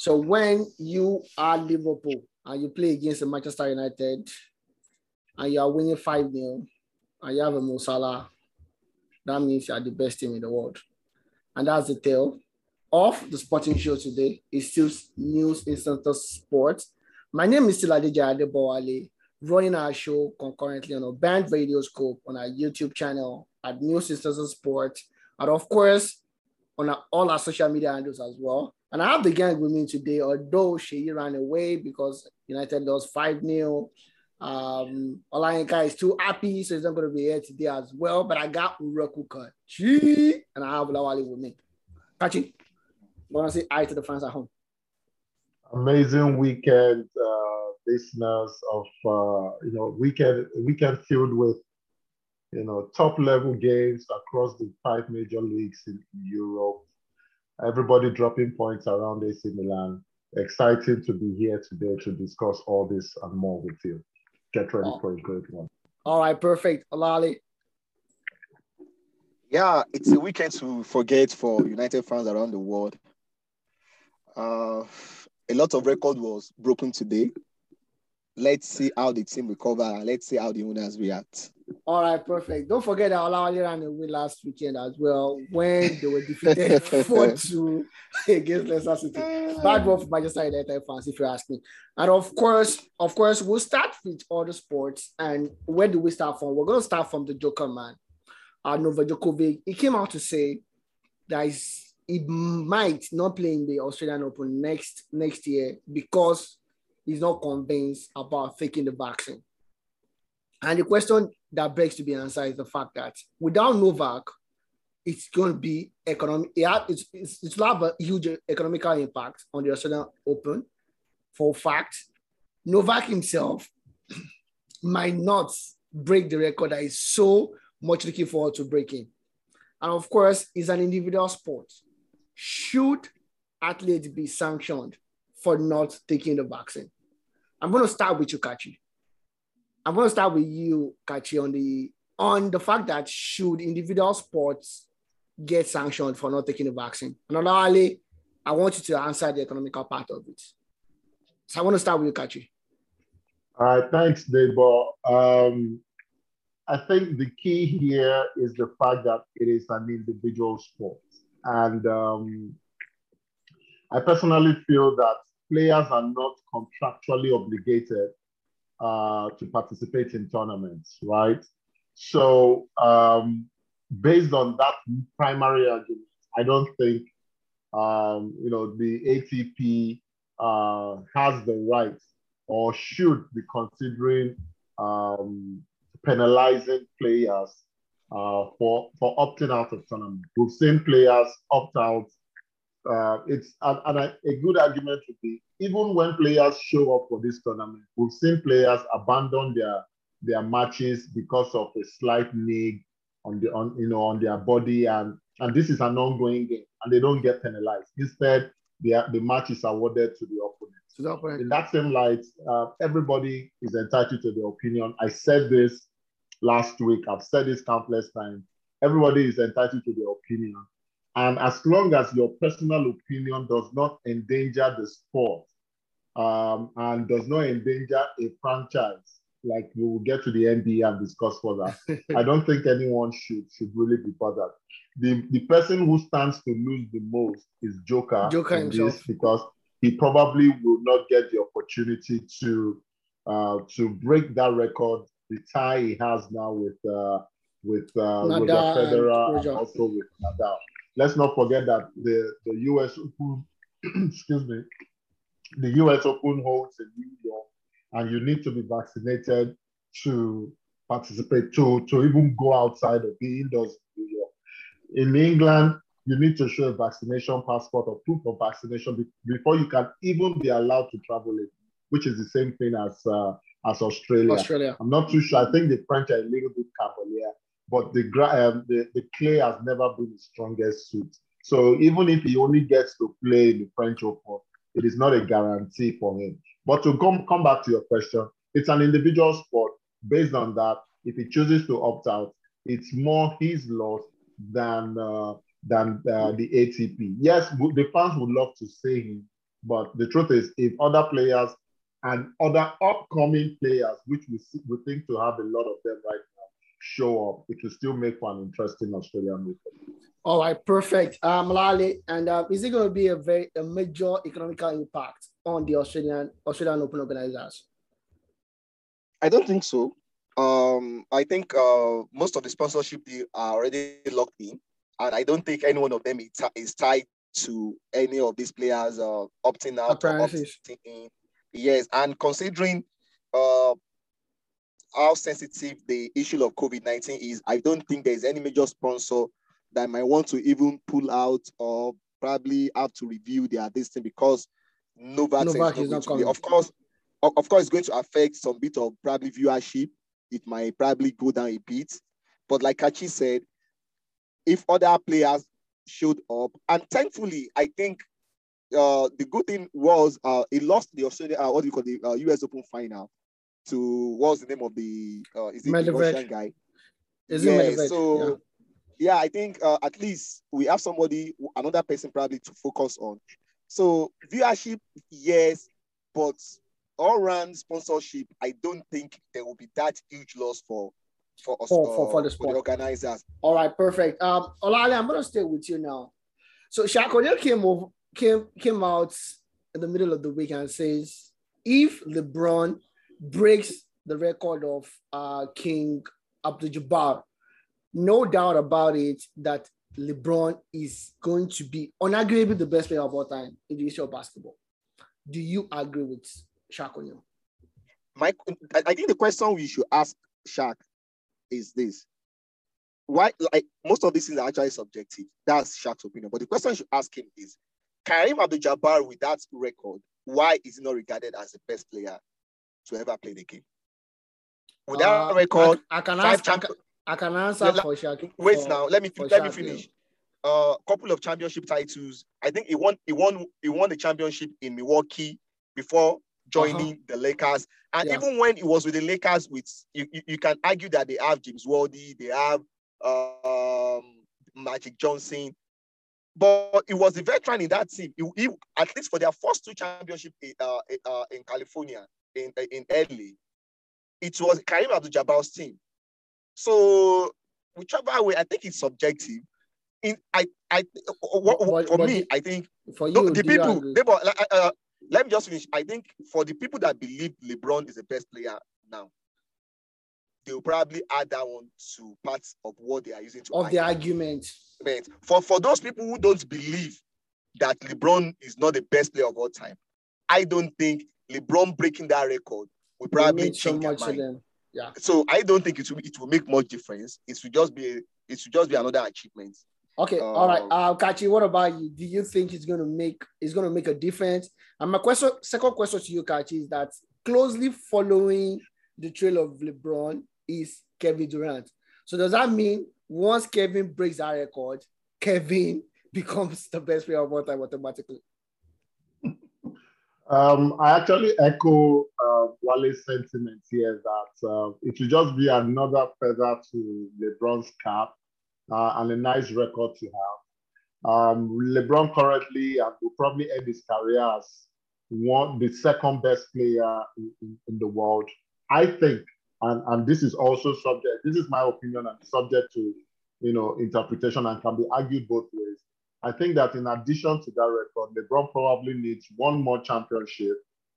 So when you are Liverpool and you play against Manchester United and you are winning 5 0 and you have a Mo Salah, that means you are the best team in the world. And that's the tale of the sporting show today. It's still News Instant Sports. My name is still Adeja Adebowale, running our show concurrently on a band radio scope on our YouTube channel at News Instant Sports, and of course on our, all our social media handles as well. And I have the gang with me today, although she ran away because United lost 5 0. Um, Olayinka is too happy, so he's not going to be here today as well. But I got Uraku Kachi, and I have Lawali with me. Kachi, want to say hi to the fans at home? Amazing weekend, uh, listeners of uh, you know weekend weekend filled with you know top level games across the five major leagues in Europe everybody dropping points around AC Milan. Excited to be here today to discuss all this and more with you. Get ready oh. for a great one. All right, perfect. Olali. Yeah, it's a weekend to forget for United fans around the world. Uh, a lot of record was broken today. Let's see how the team recover. Let's see how the owners react. All right, perfect. Don't forget that Olawale ran away last weekend as well when they were defeated 4 2 against Leicester City. Bad one for Manchester United fans, if you ask me. And of course, of course, we'll start with other sports. And where do we start from? We're going to start from the Joker man, uh, Novak Djokovic. He came out to say that he might not play in the Australian Open next next year because he's not convinced about taking the vaccine. And the question that begs to be answered is the fact that without Novak, it's going to be economic. Yeah, it's, it's, it will have a huge economical impact on the Australian Open. For fact, Novak himself might not break the record that is so much looking forward to breaking. And of course, it's an individual sport. Should athletes be sanctioned for not taking the vaccine? I'm going to start with you, Kachi. I'm going to start with you, Kachi, on the on the fact that should individual sports get sanctioned for not taking the vaccine? And Ali, I want you to answer the economical part of it. So I want to start with you, Kachi. All right, thanks, Debo. Um, I think the key here is the fact that it is an individual sport. And um, I personally feel that players are not contractually obligated uh, to participate in tournaments, right? So um, based on that primary argument, I don't think um, you know the ATP uh, has the right or should be considering um, penalizing players uh, for for opting out of tournaments. We've seen players opt out uh, it's and, and a, a good argument would be even when players show up for this tournament, we've seen players abandon their their matches because of a slight nig on the on you know on their body and and this is an ongoing game and they don't get penalized. Instead, the the match is awarded to the opponent. To the opponent. In that same light, uh, everybody is entitled to their opinion. I said this last week. I've said this countless times. Everybody is entitled to their opinion. And as long as your personal opinion does not endanger the sport um, and does not endanger a franchise, like we will get to the NBA and discuss further, I don't think anyone should should really be bothered. The, the person who stands to lose the most is Joker, Joker himself. because he probably will not get the opportunity to uh, to break that record, the tie he has now with uh, with uh, Roger Federer and also with Nadal let's not forget that the, the US Open, excuse me, the US Open holds in New York, and you need to be vaccinated to participate, to, to even go outside of the indoors in New York. In England, you need to show a vaccination passport or proof of vaccination before you can even be allowed to travel in, which is the same thing as uh, as Australia. Australia. I'm not too sure. I think the French are a little bit cavalier but the, um, the, the clay has never been his strongest suit. So even if he only gets to play in the French Open, it is not a guarantee for him. But to come, come back to your question, it's an individual sport. Based on that, if he chooses to opt out, it's more his loss than uh, than uh, the ATP. Yes, the fans would love to see him But the truth is, if other players and other upcoming players, which we, see, we think to have a lot of them right now, show up, it will still make for an interesting Australian Open. All right, perfect. Um, Lali, and uh, is it going to be a very a major economical impact on the Australian Australian Open organizers? I don't think so. Um, I think uh, most of the sponsorship deal are already locked in, and I don't think any one of them is, is tied to any of these players uh, opting out or opting in. Yes, and considering uh, how sensitive the issue of COVID 19 is, I don't think there's any major sponsor that might want to even pull out or probably have to review their this thing because Novak, Novak is not, be. Of course, of, course, it's going to affect some bit of probably viewership it might probably go down a bit. But like Kachi said, if other players showed up, and thankfully, I think uh, the good thing was uh, he lost the Australia, uh, what do you call the uh, US Open final to what's the name of the uh, is it the Russian guy? Is yeah, it so yeah. yeah, I think uh, at least we have somebody, another person probably to focus on. So viewership, yes, but all round sponsorship, I don't think there will be that huge loss for for us for, for, for, the, for the organizers. All right, perfect. Um, Olale, I'm gonna stay with you now. So Shaq O'Neal came over, came came out in the middle of the week and says if LeBron breaks the record of uh, Kareem Abdul-Jabbar, no doubt about it that LeBron is going to be unarguably the best player of all time in the history of basketball. Do you agree with Shaq O'Neal? My, I think the question we should ask Shaq is this. Why, like, most of these things are actually subjective. That's Shaq's opinion. But the question you should ask him is, Kareem Abdul-Jabbar with that record, why is he not regarded as the best player to ever play the game? With that uh, record, I, I can answer, champ- I, can, answer for Shaq. Wait for, now, let me let Shaq, me finish. A uh, couple of championship titles. I think he won. He won. He won the championship in Milwaukee before joining uh-huh. the Lakers. And yeah. even when he was with the Lakers, with you, you, you, can argue that they have James Worthy, they have um, Magic Johnson, but it was the veteran in that team. He, he, at least for their first two championships in, uh, uh, in California, in in LA, it was Kareem Abdul-Jabbar's team. So whichever way, I think it's subjective. In I I what, for me, I think for you, the people, they, uh, let me just finish. I think for the people that believe LeBron is the best player now, they'll probably add that one to parts of what they are using to of the argument. For for those people who don't believe that LeBron is not the best player of all time, I don't think LeBron breaking that record will probably change so much mind. them. Yeah. So I don't think it will it will make much difference. It should just be it should just be another achievement. Okay, all right. Um, uh, Kachi, what about you? Do you think it's going to make it's going to make a difference? And my question, second question to you, Kachi, is that closely following the trail of LeBron is Kevin Durant. So does that mean once Kevin breaks that record, Kevin becomes the best player of all time automatically? Um, I actually echo uh, Wale's sentiment here that uh, it will just be another feather to LeBron's cap uh, and a nice record to have. Um, LeBron currently uh, will probably end his career as one, the second best player in, in, in, the world. I think, and, and this is also subject, this is my opinion and subject to, you know, interpretation and can be argued both ways. I think that in addition to that record, LeBron probably needs one more championship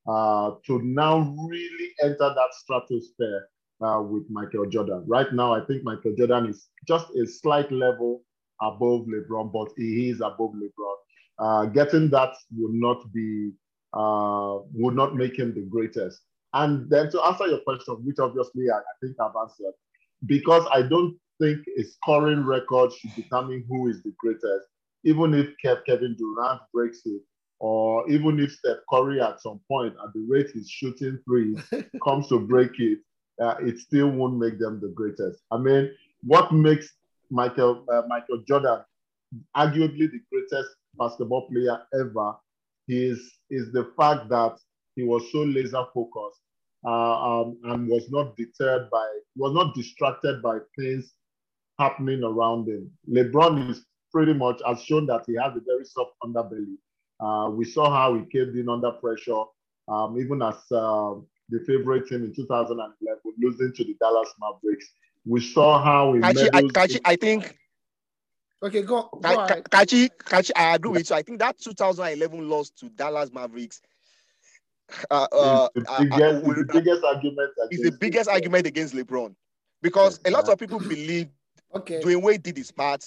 uh, to now really enter that stratosphere uh, with Michael Jordan. Right now, I think Michael Jordan is just a slight level above LeBron, but he is above LeBron. Uh, getting that would not be uh, would not make him the greatest. And then to answer your question, which obviously I, I think I've answered, because I don't think a scoring record should determine who is the greatest. Even if Kevin Durant breaks it, or even if Steph Curry at some point at the rate he's shooting threes comes to break it, uh, it still won't make them the greatest. I mean, what makes Michael uh, Michael Jordan arguably the greatest basketball player ever is is the fact that he was so laser focused uh, um, and was not deterred by was not distracted by things happening around him. LeBron is pretty much has shown that he has a very soft underbelly. Uh, we saw how he came in under pressure, um, even as uh, the favorite team in 2011, losing to the Dallas Mavericks. We saw how he Kachi, I, Kachi, I think. Okay, go. go Ka- Kachi, Kachi, I agree with you. I think that 2011 loss to Dallas Mavericks uh, uh, the uh, biggest, uh, the biggest argument is the biggest LeBron. argument against LeBron because a lot of people believe Okay. Dwyane Wade did his part,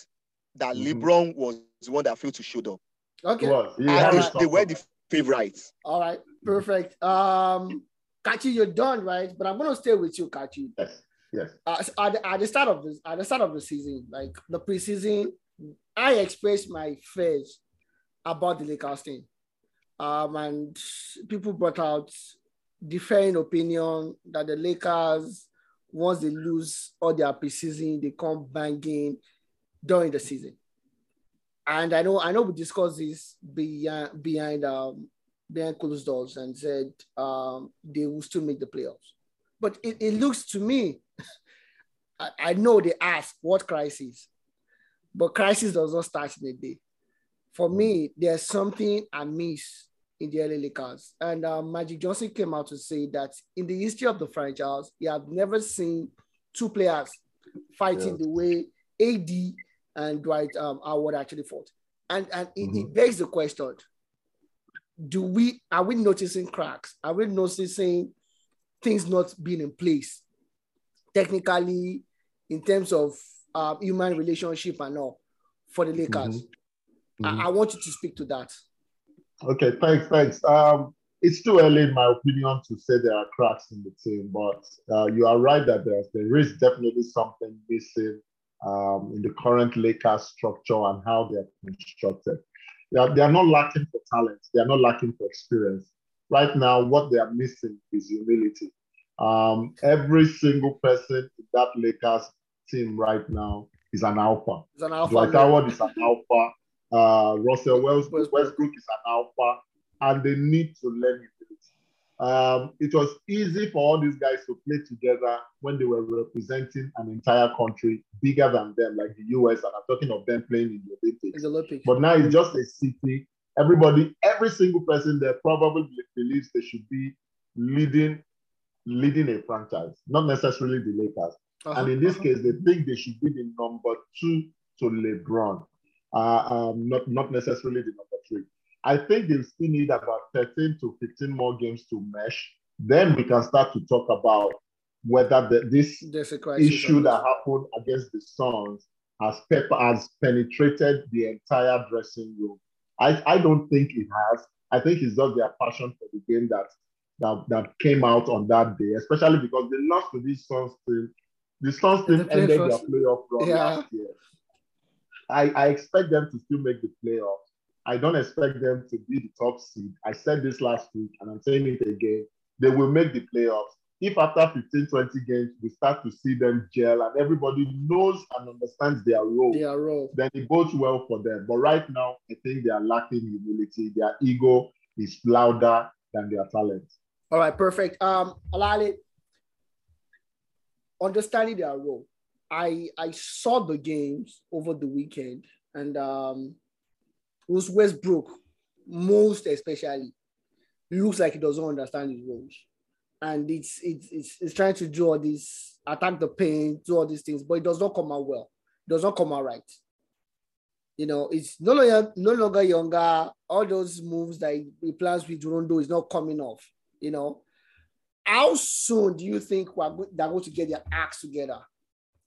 that Mhm. LeBron was the one that failed to show up, Okay. Was. He and they, they were the favorites. All right. Perfect. Um, Kachi, you're done, right? But I'm gonna stay with you, Kachi. Yes, yes. Uh, at, the, at the start of this, at the start of the season, like the preseason, I expressed my fears about the Lakers team. Um, and people brought out differing opinion that the Lakers, once they lose all their preseason, they come banging during the season. And I know, I know, we discussed this behind behind um behind closed doors and said um they will still make the playoffs. But it, it looks to me, I, I know they ask what crisis, but crisis does not start in a day. For me, there's something amiss in the LA Lakers. And uh, Magic Johnson came out to say that in the history of the franchise, he had never seen two players fighting Yeah. the way AD and Dwight um, Howard actually fought. And, and it, Mhm. it begs the question, do we, are we noticing cracks? Are we noticing things not being in place technically in terms of uh, human relationship and all for the Lakers? Mhm. I, I want you to speak to that. Okay, thanks, thanks. Um, it's too early, in my opinion, to say there are cracks in the team, but uh, you are right that there's, there is definitely something missing um, in the current Lakers structure and how they're constructed. They are, they are not lacking for talent, they are not lacking for experience. Right now, what they are missing is humility. Um, every single person in that Lakers team right now is an alpha. It's an alpha. Dwight. Howard is an alpha. Uh, Russell Wells, Westbrook. Westbrook is an alpha, and they need to learn it. Um, it was easy for all these guys to play together when they were representing an entire country bigger than them, like the US, and I'm talking of them playing in the Olympics. Olympics. But now it's just a city. Everybody, every single person there probably believes they should be leading, leading a franchise, not necessarily the Lakers. Uh-huh, And in this case, they think they should be the number two to LeBron, uh, um, not, not necessarily the number. I think they still need about 13 to 15 more games to mesh. Then we can start to talk about whether the, this There's a crisis. issue that happened against the Suns has, pep- has penetrated the entire dressing room. I, I don't think it has. I think it's just their passion for the game that, that, that came out on that day, especially because they lost to this Suns team. The Suns team ended their playoff run Yeah. last year. I, I expect them to still make the playoffs. I don't expect them to be the top seed. I said this last week and I'm saying it again. They will make the playoffs. If after 15, 20 games, we start to see them gel and everybody knows and understands their role, their role. then it bodes well for them. But right now, I think they are lacking humility. Their ego is louder than their talent. All right, perfect. Um, Alali, understanding their role. I I saw the games over the weekend, and um, was Westbrook, most especially, looks like he doesn't understand his roles, and it's it's it's, it's trying to do all this, attack the paint, do all these things, but it does not come out well. It does not come out right. You know, it's no longer no longer younger. All those moves that he, plans with Rondo is not coming off. You know, how soon do you think we're go- they're going to get their acts together?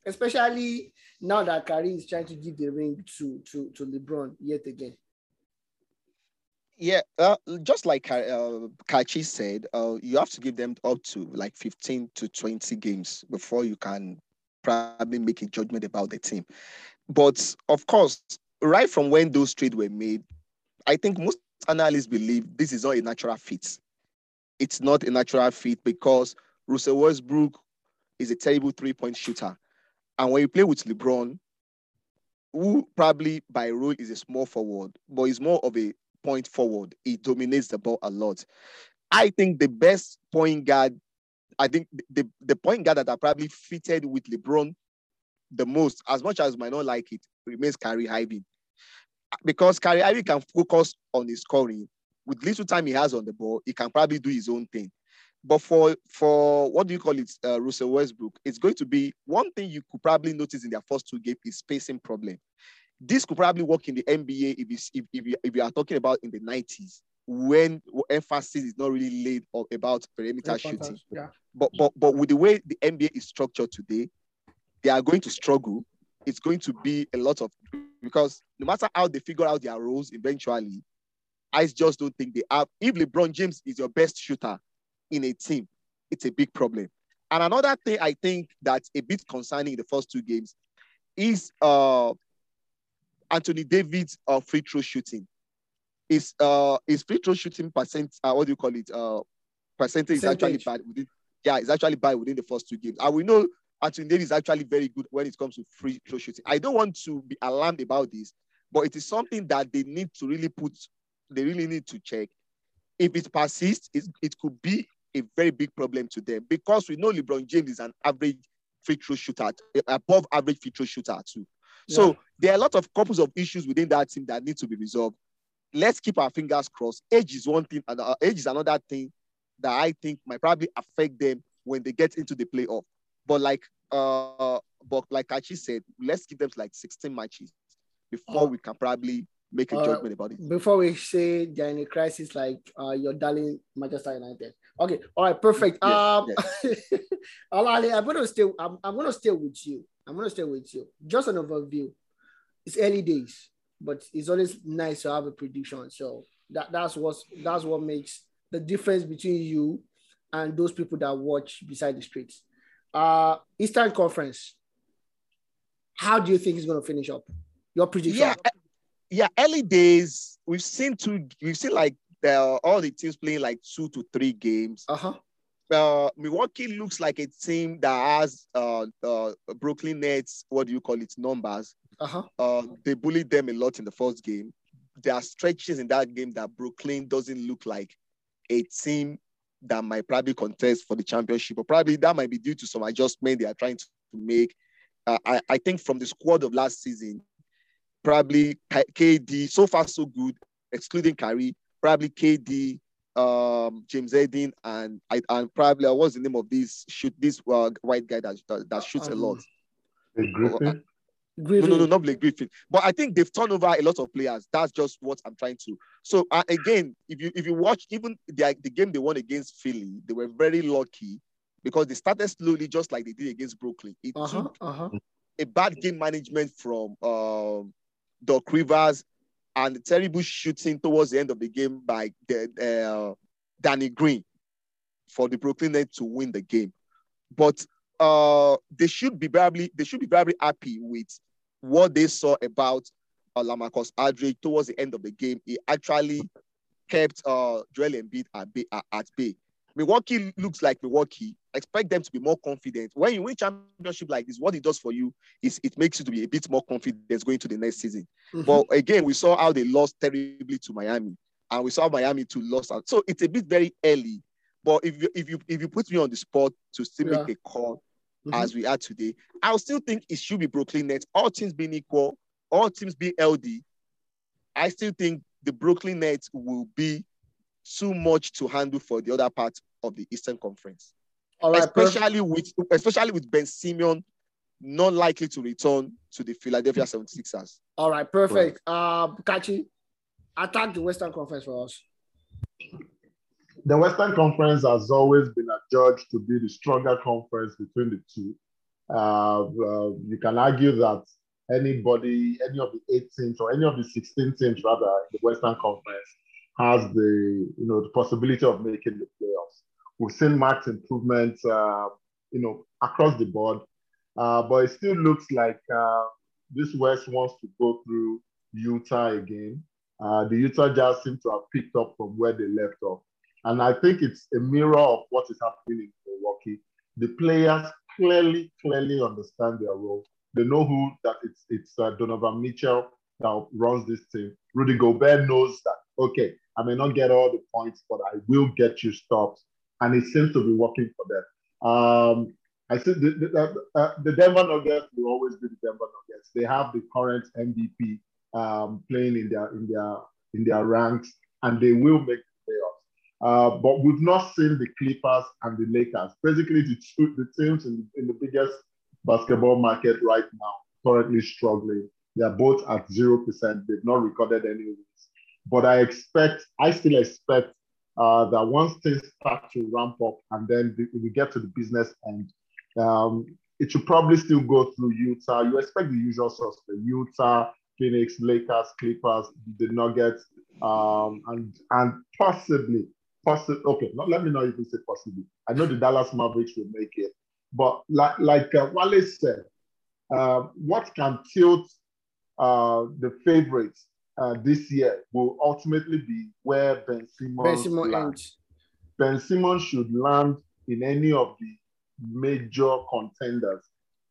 Especially now that Kyrie is trying to give the ring to to to LeBron yet again. Yeah, uh, just like uh, Kachi said, uh, you have to give them up to like 15 to 20 games before you can probably make a judgment about the team. But of course, right from when those trades were made, I think most analysts believe this is not a natural fit. It's not a natural fit because Russell Westbrook is a terrible three-point shooter. And when you play with LeBron, who probably by role is a small forward, but is more of a point forward. He dominates the ball a lot. I think the best point guard, I think the, the point guard that are probably fitted with LeBron the most, as much as might not like it, remains Kyrie Irving. because Kyrie Irving can focus on his scoring with little time he has on the ball, he can probably do his own thing. But for for what do you call it, uh, Russell Westbrook, it's going to be one thing you could probably notice in their first two games is spacing problem. This could probably work in the NBA if you, if, if, you, if you are talking about in the 90s when emphasis is not really laid about perimeter shooting. Yeah. But but but with the way the NBA is structured today, they are going to struggle. It's going to be a lot of because no matter how they figure out their roles eventually, I just don't think they have. If LeBron James is your best shooter in a team, it's a big problem. And another thing I think that's a bit concerning in the first two games is uh, Anthony Davis's uh, free throw shooting. Is uh his free throw shooting percent uh, what do you call it uh percentage, is actually bad within yeah it's actually bad within the first two games and we know Anthony Davis is actually very good when it comes to free throw shooting. I don't want to be alarmed about this, but it is something that they need to really put they really need to check. If it persists, it, it could be a very big problem to them because we know LeBron James is an average free throw shooter, above average free throw shooter too. Yeah. So there are a lot of couples of issues within that team that need to be resolved. Let's keep our fingers crossed. Age is one thing, and uh, age is another thing that I think might probably affect them when they get into the playoff. But like uh, but like Kachi said, let's give them like 16 matches before uh, we can probably make a uh, judgment about it. Before we say they're in a crisis like uh, your darling Manchester United. Okay, all right, perfect. Yes, um, yes. Alali, I'm gonna stay. I'm, I'm gonna stay with you. I'm gonna stay with you. Just an overview. It's early days, but it's always nice to have a prediction. So that that's what that's what makes the difference between you and those people that watch beside the streets. Uh, Eastern Conference. How do you think it's gonna finish up? Your prediction? Yeah, yeah, early days, we've seen two, we've seen like the, all the teams playing like two to three games. Uh-huh. Uh, Milwaukee looks like a team that has uh, uh, Brooklyn Nets, what do you call it, numbers. Uh-huh. Uh, they bullied them a lot in the first game. There are stretches in that game that Brooklyn doesn't look like a team that might probably contest for the championship, or probably that might be due to some adjustment they are trying to make. Uh, I, I think from the squad of last season, probably KD, so far so good, excluding Kyrie, probably KD, um, James Harden, and I and probably uh, what's the name of this shoot this uh, white guy that that, that shoots um, a lot. Griffin. Griffin. No, no, no, not Blake Griffin. But I think they've turned over a lot of players. That's just what I'm trying to. So uh, again, if you if you watch even the the game they won against Philly, they were very lucky because they started slowly, just like they did against Brooklyn. It uh-huh, took uh-huh. a bad game management from um, Doc Rivers, and the terrible shooting towards the end of the game by the, uh, Danny Green for the Brooklyn Nets to win the game. But uh, they should be very they should be very happy with what they saw about uh, LaMarcus Aldridge towards the end of the game. He actually kept uh, Joel Embiid at bay, at bay. Milwaukee looks like Milwaukee. Expect them to be more confident. When you win championship like this, what it does for you is it makes you to be a bit more confident going to the next season. Mm-hmm. But again, we saw how they lost terribly to Miami, and we saw Miami to lose out. So it's a bit very early. But if you if you if you put me on the spot to still yeah. make a call mm-hmm. as we are today, I'll still think it should be Brooklyn Nets. All teams being equal, all teams being LD. I still think the Brooklyn Nets will be too much to handle for the other part of the Eastern Conference. All right, especially with especially with Ben Simmons not likely to return to the Philadelphia 76ers. All right, perfect. Right. Uh Kachi, attack the Western Conference for us. The Western Conference has always been adjudged to be the stronger conference between the two. Uh, uh, you can argue that anybody, any of the eight teams or any of the 16 teams rather in the Western Conference has the you know the possibility of making the playoffs. We've seen marked improvements, uh, you know, across the board, uh, but it still looks like uh, this West wants to go through Utah again. Uh, the Utah Jazz seem to have picked up from where they left off, and I think it's a mirror of what is happening in Milwaukee. The players clearly, clearly understand their role. They know who that it's it's uh, Donovan Mitchell that runs this team. Rudy Gobert knows that okay, I may not get all the points, but I will get you stops. And it seems to be working for them. Um, I think the, the, uh, the, Denver Nuggets will always be the Denver Nuggets. They have the current MVP um, playing in their in their in their ranks, and they will make the playoffs. Uh, but we've not seen the Clippers and the Lakers, basically the two the teams in, in the biggest basketball market right now, currently struggling. They are both at zero percent. They've not recorded any wins. But I expect, I still expect uh, that once things start to ramp up and then the, we get to the business end, um, it should probably still go through Utah. You expect the usual suspects: Utah, Phoenix, Lakers, Clippers, the Nuggets, um, and and possibly, possibly. Okay, not, let me if you say possibly. I know the Dallas Mavericks will make it, but like like uh, said, uh, what can tilt uh, the favorites uh, this year will ultimately be where Ben Simmons, ben Simmons lands. Ben Simmons should land in any of the major contenders,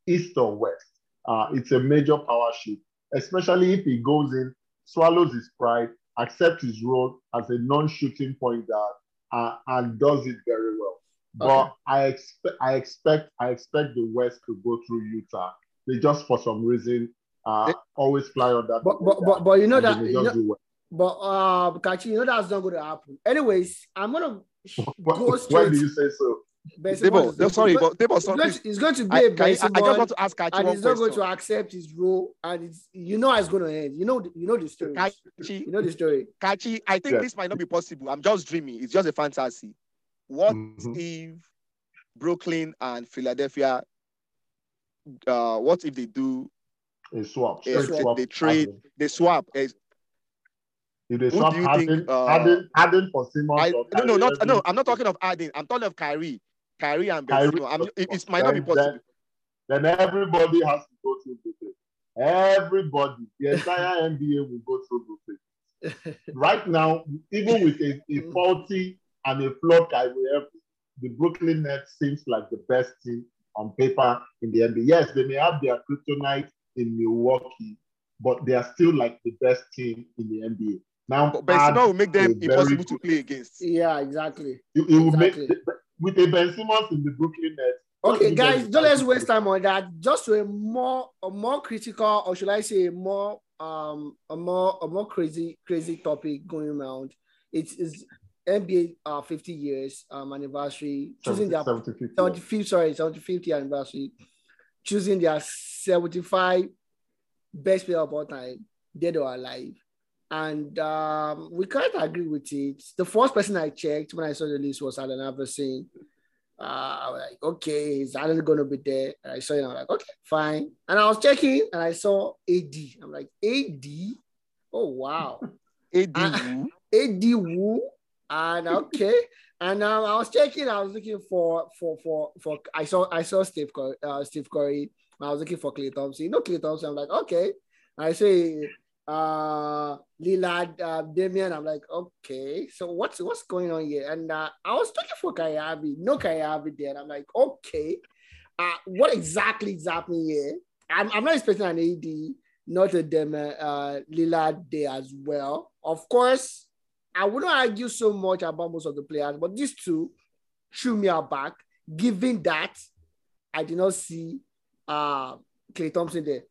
east or west. Uh, it's a major power shift, especially if he goes in, swallows his pride, accepts his role as a non-shooting point guard, uh, and does it very well. But okay. I expect, I expect, I expect the West to go through Utah. They just for some reason uh, always fly on that. But but, but, but you know that. You know, well. but uh, Kachi, you know that's not going to happen. Anyways, I'm gonna go straight. Why do you say so? Debo, no, sorry, but Debo, sorry. It's, it's going to be I, a I, I, just want to ask Kachi and he's not going to accept his role, and it's you know how it's going to end. You know, you know the story. Kachi, you know the story. Kachi, I think this might not be possible. I'm just dreaming. It's just a fantasy. What mm-hmm. if Brooklyn and Philadelphia? Uh, what if they do a swap? A swap. They trade. They swap. If they swap Harden, think, uh, Harden, Harden for Simmons. I, no, no, not no. I'm not talking of Harden. I'm talking of Kyrie. Kyrie and Ben Kyrie, Simmons. it, it might not be possible. Then, then everybody has to go through Brooklyn. Everybody, the entire NBA will go through Brooklyn. right now, even with a, a faulty and a flawed Kyrie the Brooklyn Nets seems like the best team on paper in the NBA. Yes, they may have their kryptonite in Milwaukee, but they are still like the best team in the NBA. Now, but Ben Simmons will make them impossible to play against. Yeah, exactly. It, it exactly. make with a Ben Simmons in the Brooklyn Nets. Okay, guys, don't let's waste time on that. Just to a more a more critical, or should I say, a more um a more a more crazy crazy topic going around. It is NBA uh 50 years um anniversary, choosing 70, their 75th, sorry, 75th year anniversary, choosing their 75 best player of all time, dead or alive. And um, we can't agree with it. The first person I checked when I saw the list was Allen Iverson. Uh, I was like, okay, is Alan going to be there? And I saw it, I'm like, okay, fine. And I was checking and I saw AD. I'm like, AD? Oh, wow. AD Wu? AD Wu? And okay. And um, I was checking, I was looking for, for, for, for, I saw, I saw Steve Curry, uh, Steve Curry. I was looking for Klay Thompson. You know Klay Thompson. I'm like, okay. I say uh Lillard, uh, Damian. I'm like, okay, so what's what's going on here? And uh, I was looking for Kayabi, no Kayabi there. And I'm like, okay, uh, what exactly is happening here? I'm, I'm not expecting an AD, not a Damian, uh, Lillard there as well. Of course, I wouldn't argue so much about most of the players, but these two threw me back, given that I did not see uh Klay Thompson there.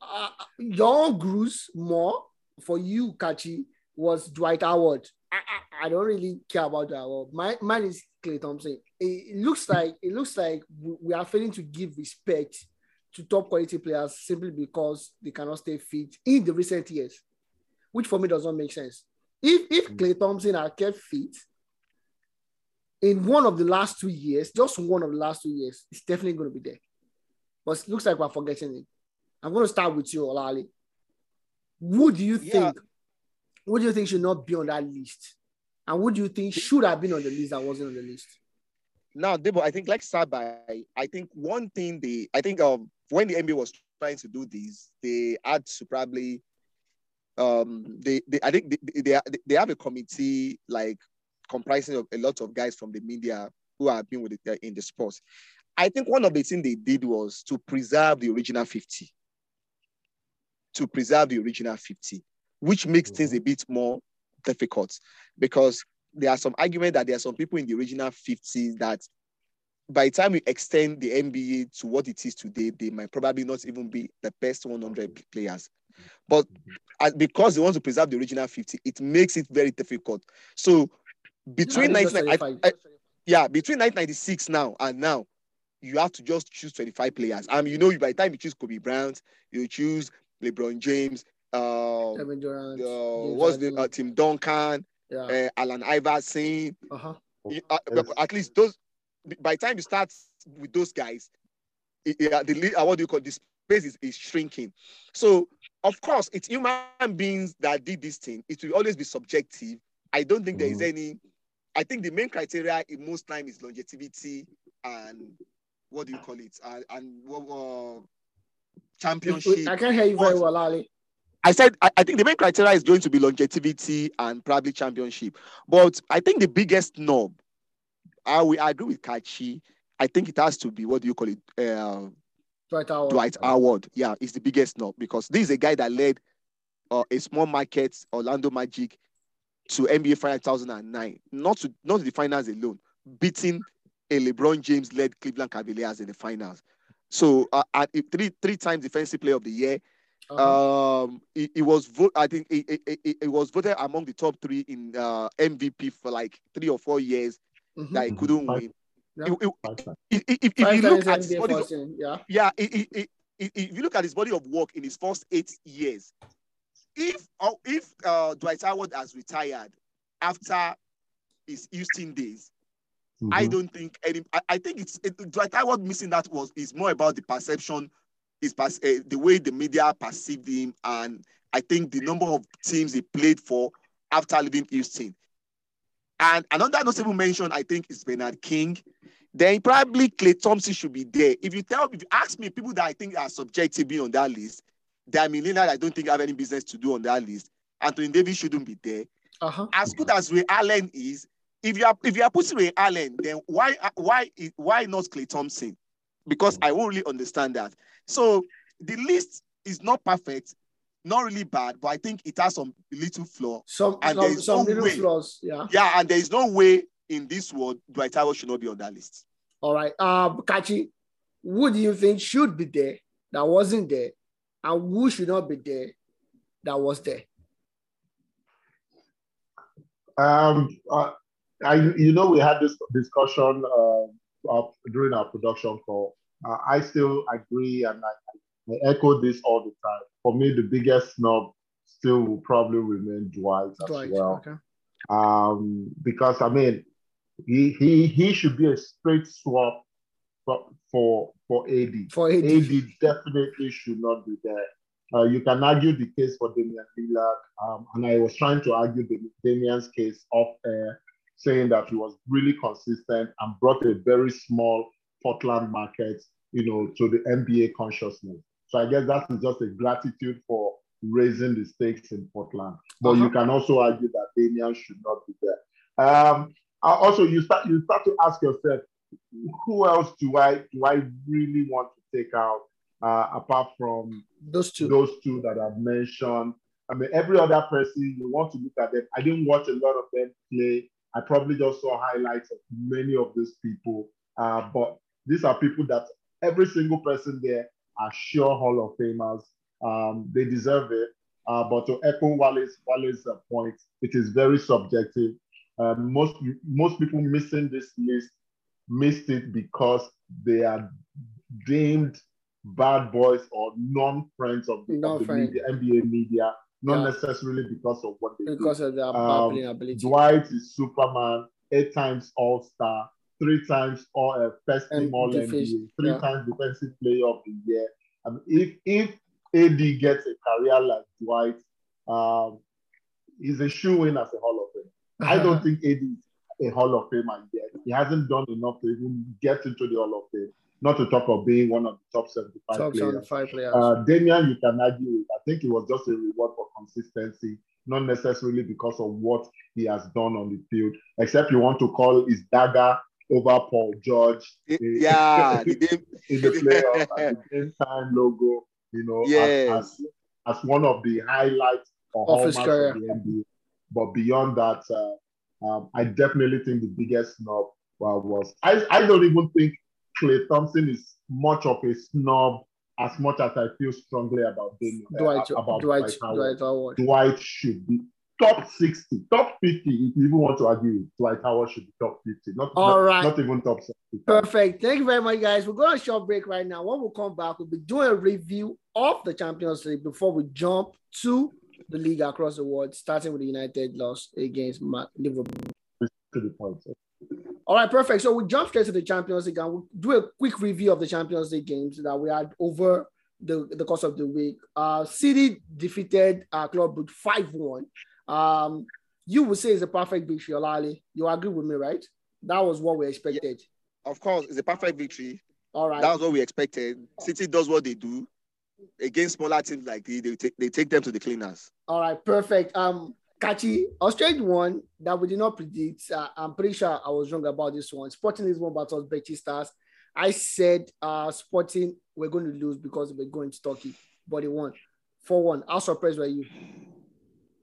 Uh, your Bruce more for you, Kachi, was Dwight Howard. I, I, I, don't really care about that. Well, my mine is Klay Thompson. It, it, looks like it looks like we are failing to give respect to top quality players simply because they cannot stay fit in the recent years, which for me does not make sense. If if Klay mm. Thompson are kept fit in one of the last two years, just one of the last two years, it's definitely going to be there. But it looks like we're forgetting it. I'm going to start with you, Olali. Who do you think? Yeah. Who do you think should not be on that list? And who do you think should have been on the list that wasn't on the list? Now, Debo, I think like Sabai, I think one thing they, I think um, when the NBA was trying to do this, they had to probably, um, they, they I think they, they, they have a committee like comprising of a lot of guys from the media who have been with it uh, in the sports. I think one of the things they did was to preserve the original 50. To preserve the original 50, which makes things a mm-hmm. bit more difficult because there are some argument that there are some people in the original 50 that by the time we extend the NBA to what it is today, they might probably not even be the best 100 players. But because they want to preserve the original 50, it makes it very difficult. So between Yeah, it's 19, I- I- yeah, between 1996 now and now, you have to just choose 25 players. I mean, you know, by the time you choose Kobe Bryant, you choose LeBron James, uh, Kevin Durant. uh, James what's the uh, Tim Duncan, yeah. uh, Allen Iverson. Uh-huh. You- uh, at least those. By the time you start with those guys, it, it- the le- uh, what do you call it? the space is, is shrinking. So of course, it's human beings that did this thing. It will always be subjective. I don't think there is Mhm. any. I think the main criteria in most time is longevity and what do you call it? Uh, and uh, championship. I can't hear you very well, Ali. I said I, I think the main criteria is going to be longevity and probably championship. But I think the biggest knob, I will agree with Kachi. I think it has to be what do you call it? Uh, Dwight Howard. Dwight Howard. Yeah, is the biggest knob because this is a guy that led uh, a small market Orlando Magic to NBA Finals 2009. Not to not to the finals alone, beating a LeBron James led Cleveland Cavaliers in the finals. So uh, and it- three three times defensive player of the year. Uh-huh. Um, it, it was vote. I think it, it, it, it was voted among the top three in uh, MVP for like three or four years Mhm. that he couldn't Five- win. Yeah. It- it- Five if, if, if you look at his body, first yeah. yeah, it, it, it, it- if you look at his body of work in his first eight years, if uh, if uh, Dwight Howard has retired after his Houston days, I Mhm. don't think any. I, I think it's it, Dwight Howard missing that was is more about the perception, is pers- uh, the way the media perceived him, and I think the number of teams he played for after leaving Houston. And another notable mention, I think, is Bernard King. Then probably Klay Thompson should be there. If you tell, if you ask me, people that I think are subjectively on that list, millionaires that I don't think I have any business to do on that list. Anthony Davis shouldn't be there Uh-huh. as good as Ray Allen is, if you are if you are putting Ray Allen, then why why why not Klay Thompson? Because I won't really understand that. So the list is not perfect, not really bad, but I think it has some little flaw. Some And some, there's some no little way. flaws, yeah. Yeah, and there is no way in this world Dwight Howard should not be on that list. All right. Uh Kachi, who do you think should be there that wasn't there? And who should not be there that was there? Um, uh, I, you know, we had this discussion uh, of, during our production call. Uh, I still agree, and I, I echo this all the time. For me, the biggest snob still will probably remain Dwight as Dwight. well, Okay. um, because I mean, he he he should be a straight swap for for, for AD. For AD. AD definitely should not be there. Uh, you can argue the case for Damian Lillard, um, and I was trying to argue the Damian's case off air, saying that he was really consistent and brought a very small Portland market, you know, to the NBA consciousness. So I guess that is just a gratitude for raising the stakes in Portland. But you Uh-huh. can also argue that Damian should not be there. Um, uh, also, you start you start to ask yourself, who else do I do I really want to take out uh, apart from Those two. those two that I've mentioned? I mean, every other person you want to look at them. I didn't watch a lot of them play. I probably just saw highlights of many of these people, uh, but these are people that every single person there are sure Hall of Famers. Um, they deserve it. Uh, but to echo Wallace Wallace's uh, point, it is very subjective. Um, most most people missing this list missed it because they are deemed bad boys or non-friends of the, of the media, NBA media, not Yeah. necessarily because of what they do. because of their Um, ability. Dwight is Superman, eight times All Star, three times All uh, First Team All NBA, three yeah. times Defensive Player of the Year. I mean, if if AD gets a career like Dwight, um, he's a shoe in as a Hall of Fame. I don't think AD is a Hall of Famer yet. He hasn't done enough to even get into the Hall of Fame. Not to talk of being one of the top 75 top players. 75 players. Uh, Damian, you can argue with. I think it was just a reward for consistency, not necessarily because of what he has done on the field, except you want to call his dagger over Paul George Yeah, the in the playoff the time logo, you know, as- as, as, one of the highlights Of his career. of the NBA. But beyond that, uh, um, I definitely think the biggest snub uh, was I, I don't even think Klay Thompson is much of a snub as much as I feel strongly about Damian, Dwight, uh, about Dwight, Dwight Howard, Dwight Howard. Dwight should be top 60, top 50. If you even want to argue, it, Dwight Howard should be top 50, not, All not, right. not even top 60. Perfect. Thank you very much, guys. We're going on a short break right now. When we come back, we'll be doing a review of the Champions League before we jump to the league across the world, starting with the United loss against Liverpool. To the point. All right, perfect. So we jump straight to the Champions League and we'll do a quick review of the Champions League games that we had over the, the course of the week. Uh, City defeated uh, Club Brugge 5 1. Um, you would say it's a perfect victory, Olali. You agree with me, right? That was what we expected. Of course, it's a perfect victory. All right. That was what we expected. City does what they do against smaller teams like this. They take, they take them to the cleaners. All right, perfect. Um, Kachi, Australia one that we did not predict. Uh, I'm pretty sure I was wrong about this one. Sporting Lisbon versus Besiktas. I said uh, Sporting we're going to lose because we're going to Turkey, but they won 4 1. How surprised were you?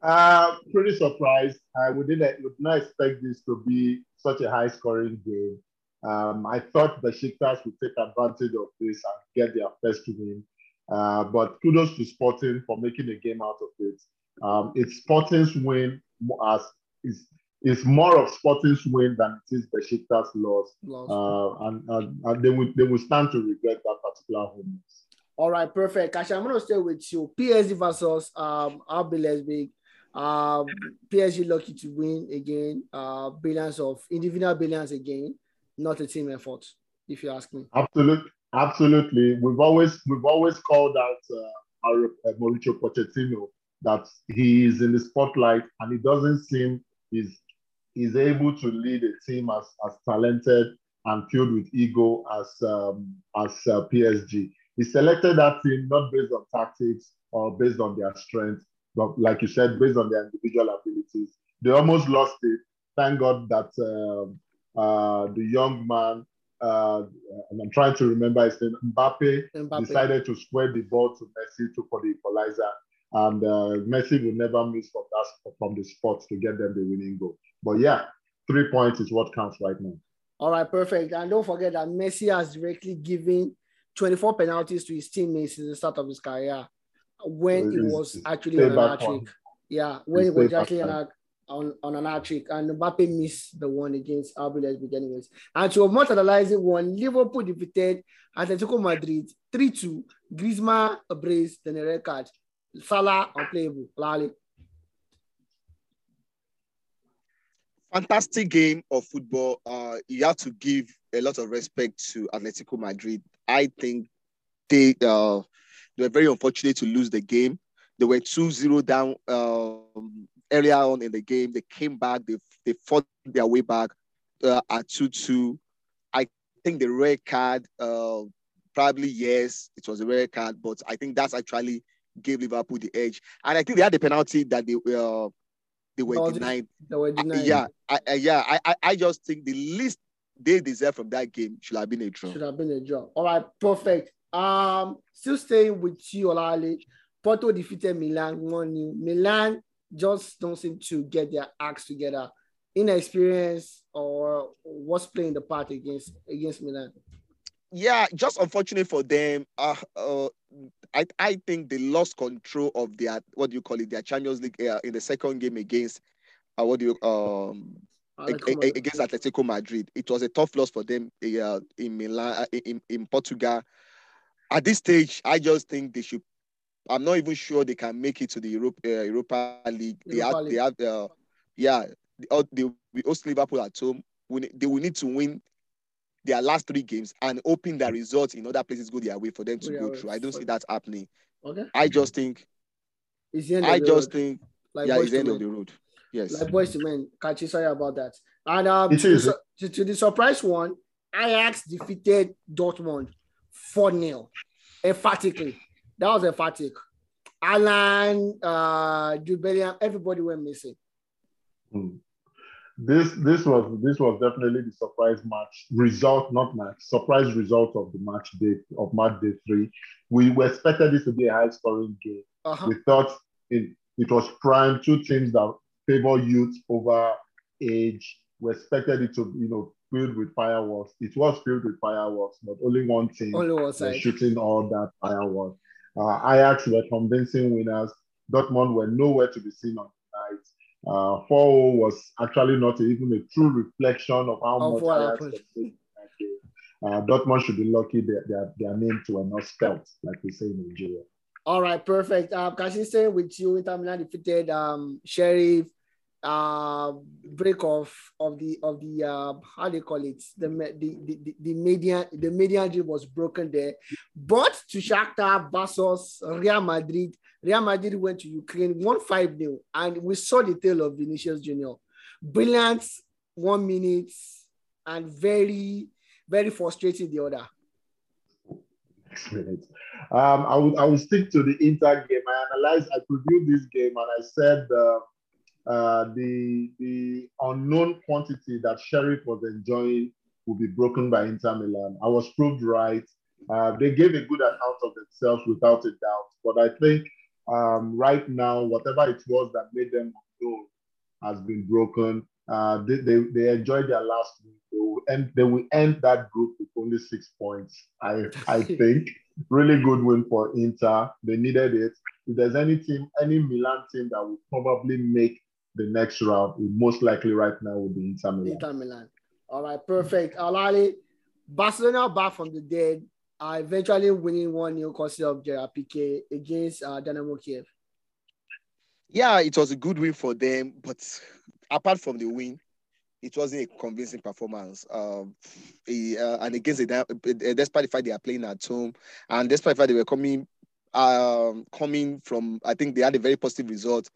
Uh, pretty surprised. I would not, would not expect this to be such a high scoring game. Um, I thought the Besiktas would take advantage of this and get their first win. Uh, but kudos to Sporting for making a game out of it. Um, it's Sporting's win as is is more of Sporting's win than it is Besiktas' loss, Lost. uh, and, and, and they will they will stand to regret that particular home. All right, perfect. Kachi, I'm going to stay with you. PSG versus um, RB Leipzig. Um, PSG lucky to win again. Uh, of individual brilliance again, not a team effort, if you ask me. Absolutely, absolutely. We've always we've always called out uh, our, uh, Mauricio Pochettino that he is in the spotlight, and it doesn't seem he's he's able to lead a team as as talented and filled with ego as um, as uh, PSG. He selected that team not based on tactics or based on their strength, but like you said, based on their individual abilities. They almost lost it. Thank God that um, uh, the young man, uh, and I'm trying to remember his name, Mbappe, Mbappe. decided to square the ball to Messi to for the equalizer. And uh, Messi will never miss from that from the spot to get them the winning goal. But yeah, three points is what counts right now. All right, perfect. And don't forget that Messi has directly given 24 penalties to his teammates since the start of his career when So it was actually on an Mbappe hat trick. one. Yeah, when it was actually on, on, on an hat trick. And Mbappe missed the one against RB Leipzig anyways. And to materialize it one, Liverpool defeated Atletico Madrid 3-2. Griezmann a brace, then a red card. Salah unplayable. Lali. fantastic game of football. Uh, you have to give a lot of respect to Atletico Madrid. I think they uh, they were very unfortunate to lose the game. They were 2-0 down um, earlier on in the game. They came back. They they fought their way back uh, at 2-2. I think the red card, uh, probably yes, it was a red card, but I think that's actually gave Liverpool the edge. And I think they had the penalty that they uh, they were denied. They were I- denied. yeah, I, I, yeah, I, I, I just think the least they deserve from that game should have been a draw. Should have been a draw. All right, perfect. Um, still staying with you, Olale. Porto defeated Milan 1 0. Milan just don't seem to get their acts together. Inexperience or what's playing the part against against Milan? Yeah, just unfortunate for them. Uh, uh, I, I think they lost control of their what do you call it, their Champions League uh, in the second game against uh, what do you um against Atletico Madrid. It was a tough loss for them uh, in Milan, uh, in, in Portugal. At this stage, I just think they should. I'm not even sure they can make it to the Europe, uh, Europa League. They Europa have, they have, uh, yeah, they, uh, they we host Liverpool at home. We, they will need to win their last three games and hoping that results in other places go their way for them to Go go through. I don't see that happening. Okay. I just think, It's the end I of the just road. think, like yeah, boys it's the to end of the road. Yes. Like boys to men. Kachi, sorry about that. And um, It to, the, is. su- to, to the surprise one, Ajax defeated Dortmund 4 0 emphatically. That was emphatic. Alan, uh, everybody went missing. Hmm. This this was this was definitely the surprise match result, not match surprise result of the match day of match day three. We were expected this to be a high scoring game. Uh-huh. We thought it, it was prime two teams that favor youth over age. We expected it to you know filled with fireworks. It was filled with fireworks, but only one team Only was shooting all that fireworks. Uh, Ajax were convincing winners. Dortmund were nowhere to be seen on the night. Uh, 4 was actually not even a true reflection of how Of much Ajax happened. was playing in. Uh, Dortmund should be lucky that their, their names were not spelt, like we say in Nigeria. All right, perfect. Um, Kachi staying with you. Inter Milan defeated um Sheriff. Uh, break off of the of the uh, how do you call it? The the the, the, median the median dream was broken there. But to Shakhtar versus Real Madrid, Real Madrid went to Ukraine, won 5 0, and we saw the tale of Vinicius Junior. Brilliant one minute and very, very frustrating the other. Excellent. Um, I would I would stick to the Inter game. I analyzed, I previewed this game, and I said uh, uh, the the unknown quantity that Sheriff was enjoying will be broken by Inter Milan. I was proved right. Uh, they gave a good account of themselves without a doubt. But I think um, right now, whatever it was that made them unknown has been broken. Uh, they, they, they enjoyed their last week. They will end they will end that group with only six points. I I think really good win for Inter. They needed it. If there's any team, any Milan team that will probably make the next round, most likely right now will be Inter Milan. Inter Milan. All right, perfect. Alali, Barcelona back from the dead, uh, eventually winning 1 0 courtesy of Gerard Piqué against uh, Dynamo Kiev. Yeah, it was a good win for them, but apart from the win, it wasn't a convincing performance. Um, uh, and against the, uh, despite the fact they are playing at home, and despite the fact they were coming, um, coming from, I think they had a very positive result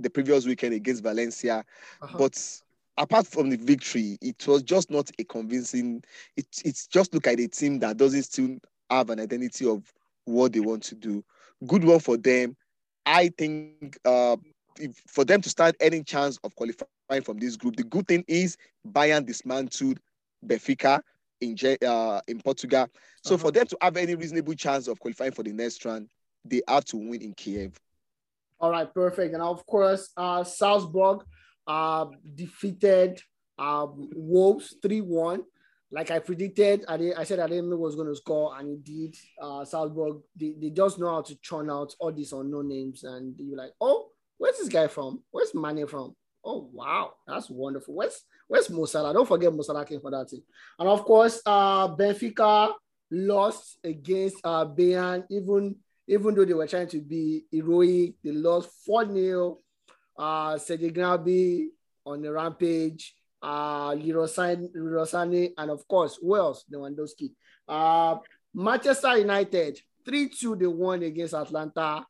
the previous weekend against Valencia, Uh-huh. but apart from the victory, it was just not a convincing. It it's just look at a team that doesn't still have an identity of what they want to do. Good one for them. I think uh, if, for them to start any chance of qualifying from this group, the good thing is Bayern dismantled Benfica in uh, in Portugal. So Uh-huh. for them to have any reasonable chance of qualifying for the next round, they have to win in Kiev. All right, perfect. And of course, uh, Salzburg uh, defeated um, Wolves 3 1. Like I predicted, I, did, I said I didn't know was going to score, and indeed, uh, Salzburg, they, they just know how to churn out all these unknown names. And you're like, oh, where's this guy from? Where's Mane from? Oh, wow, that's wonderful. Where's where's Mo Salah? Don't forget Mo Salah came for that team. And of course, uh, Benfica lost against uh, Bayern, even even though they were trying to be heroic, they lost 4 0. Uh, Sergei Gnabry on the rampage, uh, Leroy and of course, who else? Lewandowski. Uh, Manchester United, 3 2, they won against Atalanta.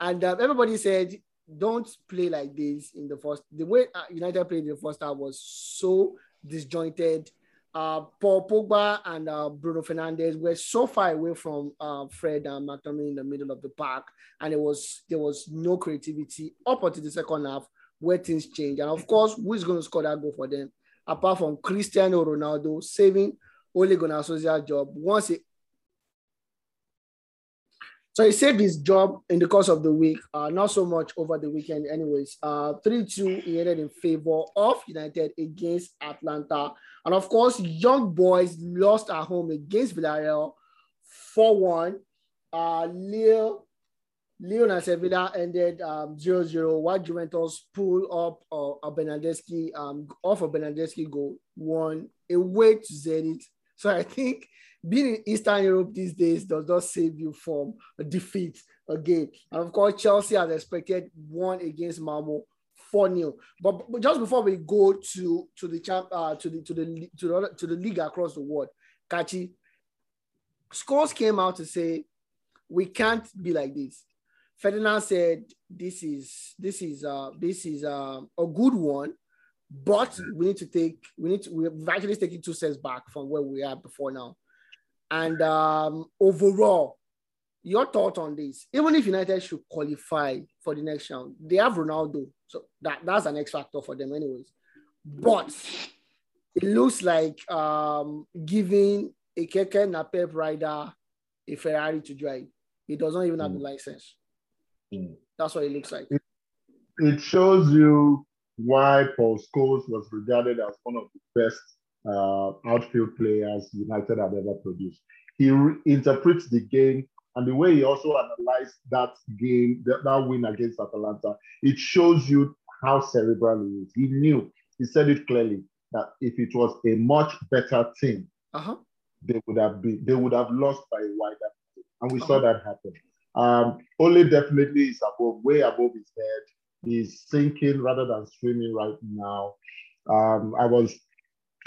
And uh, everybody said, don't play like this in the first. The way uh, United played in the first half was so disjointed. Uh, Paul Pogba and uh, Bruno Fernandes were so far away from uh, Fred and McTominay in the middle of the park, and it was there was no creativity up until the second half where things changed. And of course, who is going to score that goal for them apart from Cristiano Ronaldo saving Ole Gunnar Solskjaer's job once he so he saved his job in the course of the week, uh, not so much over the weekend, anyways. Uh, 3 2, he ended in favor of United against Atalanta. And of course, Young Boys lost at home against Villarreal 4 1. Uh, Lille, Lille and Sevilla ended um, 0 0, while Juventus pulled up uh, a um, off a Bernardeschi goal, one away to Zenit. So I think being in Eastern Europe these days does not save you from a defeat again. And of course, Chelsea, as expected, won against Malmo 4 0. But, but just before we go to, to the champ, uh, to the to the to the to the league across the world, Kachi, Scholes came out to say we can't be like this. Ferdinand said this is this is uh this is uh, a good one, but we need to take we need to we've actually taken two steps back from where we are before now. And um, overall, your thought on this? Even if United should qualify for the next round, they have Ronaldo, so that, that's an X factor for them, anyways. But it looks like um, giving a Keke Napep rider a Ferrari to drive. He does not even have the license. Mm. That's what it looks like. It shows you why Paul Scholes was regarded as one of the best uh, outfield players United have ever produced. He re- interprets the game and the way he also analyzed that game, that, that win against Atalanta, it shows you how cerebral he is. He knew, he said it clearly, that if it was a much better team, Uh-huh. they would have been they would have lost by a wider margin. And we saw Uh-huh. that happen. Um, Ole definitely is above, way above his head. He's sinking rather than swimming right now. Um, I was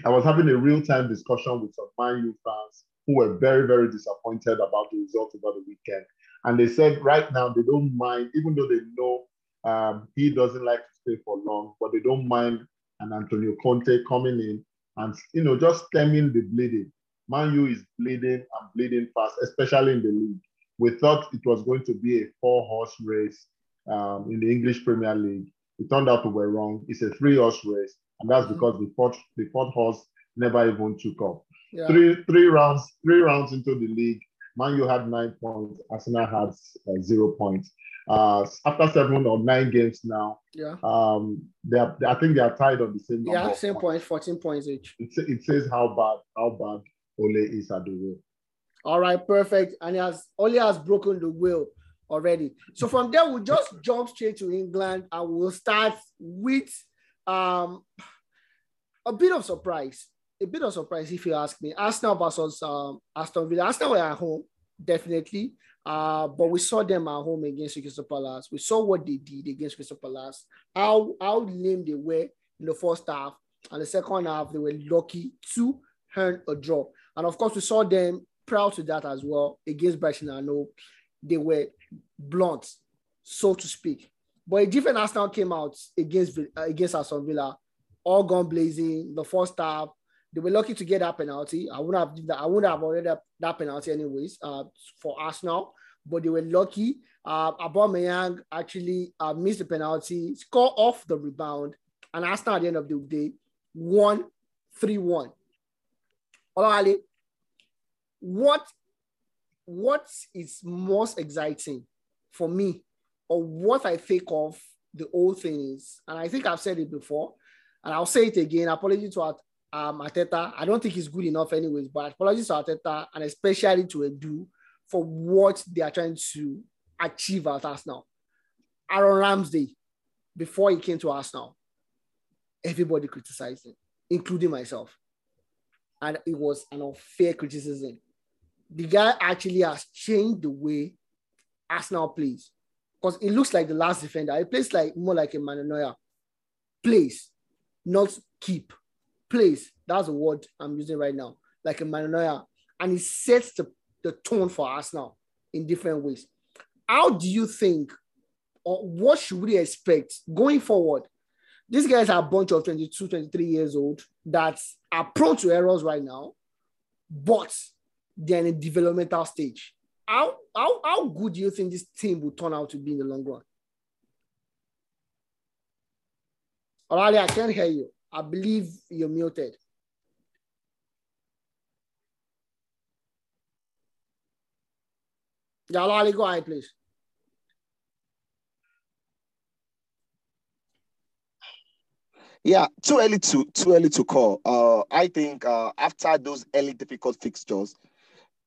I was having a real-time discussion with some Man U fans who were very, very disappointed about the result over the weekend. And they said right now they don't mind, even though they know um, he doesn't like to stay for long, but they don't mind an Antonio Conte coming in and you know just stemming the bleeding. Man U is bleeding and bleeding fast, especially in the league. We thought it was going to be a four-horse race um, in the English Premier League. It turned out we were wrong. It's a three-horse race, and that's Mhm. because the fourth the fourth horse never even took off. Yeah. Three three rounds three rounds into the league, Man U had nine points. Arsenal had uh, zero points. Uh, after seven or nine games now, Yeah. um, they are, I think they are tied on the same. Yeah. Same points. point, 14 points each. It, it says how bad how bad Ole is at the wheel. All right, perfect. And he has only has broken the wheel already. So from there, we'll just jump straight to England and we'll start with um a bit of surprise. A bit of surprise, if you ask me. Arsenal versus um Aston Villa. Arsenal were at home, definitely. Uh, but we saw them at home against Crystal Palace. We saw what they did against Crystal Palace, how how lame they were in the first half, and the second half they were lucky to earn a draw. And of course, we saw them proud to that as well against Brighton. I know they were blunt, so to speak. But a different Arsenal came out against uh, against Aston Villa, all gone blazing. The first half, they were lucky to get that penalty. I wouldn't have that. I wouldn't have awarded that, that penalty anyways uh, for Arsenal, but they were lucky. Uh, Aubameyang actually uh, missed the penalty, score off the rebound, and Arsenal at the end of the day won three one. Olawale, what what is most exciting for me or what I think of the whole thing is, and I think I've said it before, and I'll say it again. Apology to At- um, Arteta. I don't think he's good enough, anyways, but apologies to Arteta and especially to Edu for what they are trying to achieve at Arsenal. Aaron Ramsdale, before he came to Arsenal, everybody criticized him, including myself. And it was an unfair criticism. The guy actually has changed the way Arsenal plays. Because it looks like the last defender. He plays like more like a Manuel Neuer. Plays, not keep. Plays. That's the word I'm using right now. Like a Manuel Neuer. And he sets the, the tone for Arsenal in different ways. How do you think, or what should we expect going forward? These guys are a bunch of 22, 23 years old that are prone to errors right now, but they're in a developmental stage. How, how, how good do you think this team will turn out to be in the long run? Alright, I can't hear you. I believe you're muted. Yeah, Olali, go ahead, please. Yeah, too early to too early to call. Uh, I think uh, after those early difficult fixtures,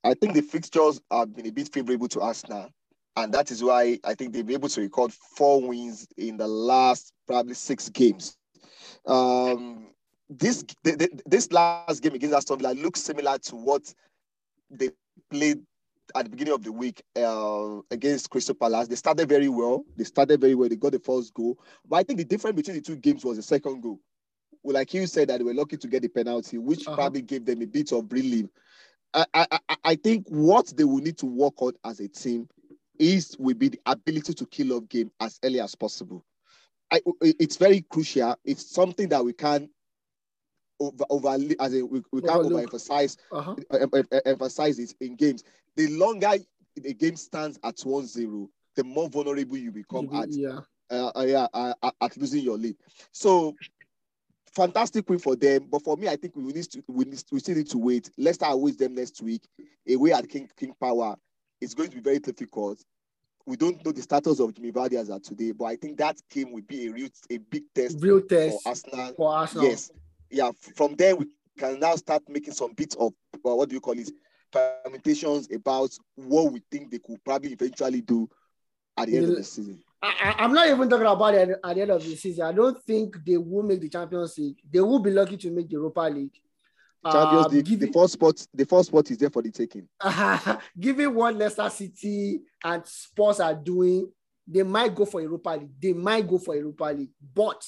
I think the fixtures have been a bit favorable to Arsenal, and that is why I think they've been able to record four wins in the last probably six games. Um, this th- th- this last game against Aston Villa looks similar to what they played at the beginning of the week uh, against Crystal Palace. They started very well. They started very well. They got the first goal. But I think the difference between the two games was the second goal. Well, like you said, that they were lucky to get the penalty, which Uh-huh. probably gave them a bit of relief. I, I, I- think what they will need to work on as a team is will be the ability to kill off game as early as possible. I, it's very crucial. It's something that we can over, over as a, we, we can overemphasize Uh-huh. em- em- em- emphasize it in games. The longer the game stands at 1-0, the more vulnerable you become at Yeah. uh, uh, yeah, uh, at losing your lead. So fantastic win for them. But for me, I think we need to we, need, we still need to wait. Leicester awaits them next week. Away at King King Power. It's going to be very difficult. We don't know the status of Jamie Vardy as of today, but I think that game will be a real a big test Real for test Arsenal for Arsenal. Yes. Yeah. From there, we can now start making some bits of well, what do you call it permutations about what we think they could probably eventually do at the end of the season. I, am not even talking about it at the end of the season. I don't think they will make the Champions League. They will be lucky to make the Europa League. Champions um, League, the first spot, the first spot is there for the taking. given what Leicester City and Spurs are doing, they might go for Europa League. They might go for Europa League, but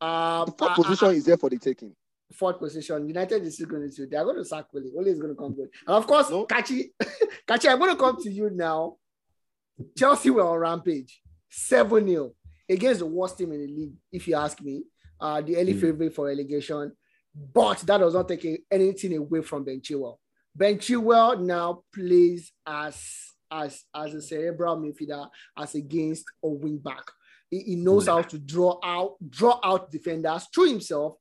um, the fourth uh, position uh, is there for the taking. Fourth position, United is still going to. They are going to sack Willie. Willie is going to come good, and of course, no. Kachi, Kachi, I'm going to come to you now. Chelsea were on rampage, seven 0 against the worst team in the league, if you ask me. Uh, the early mm. favorite for relegation, but that does not take anything away from Ben Chilwell. Ben Chilwell now plays as as as a cerebral midfielder as against a wing back. He, he knows how to draw out draw out defenders through himself,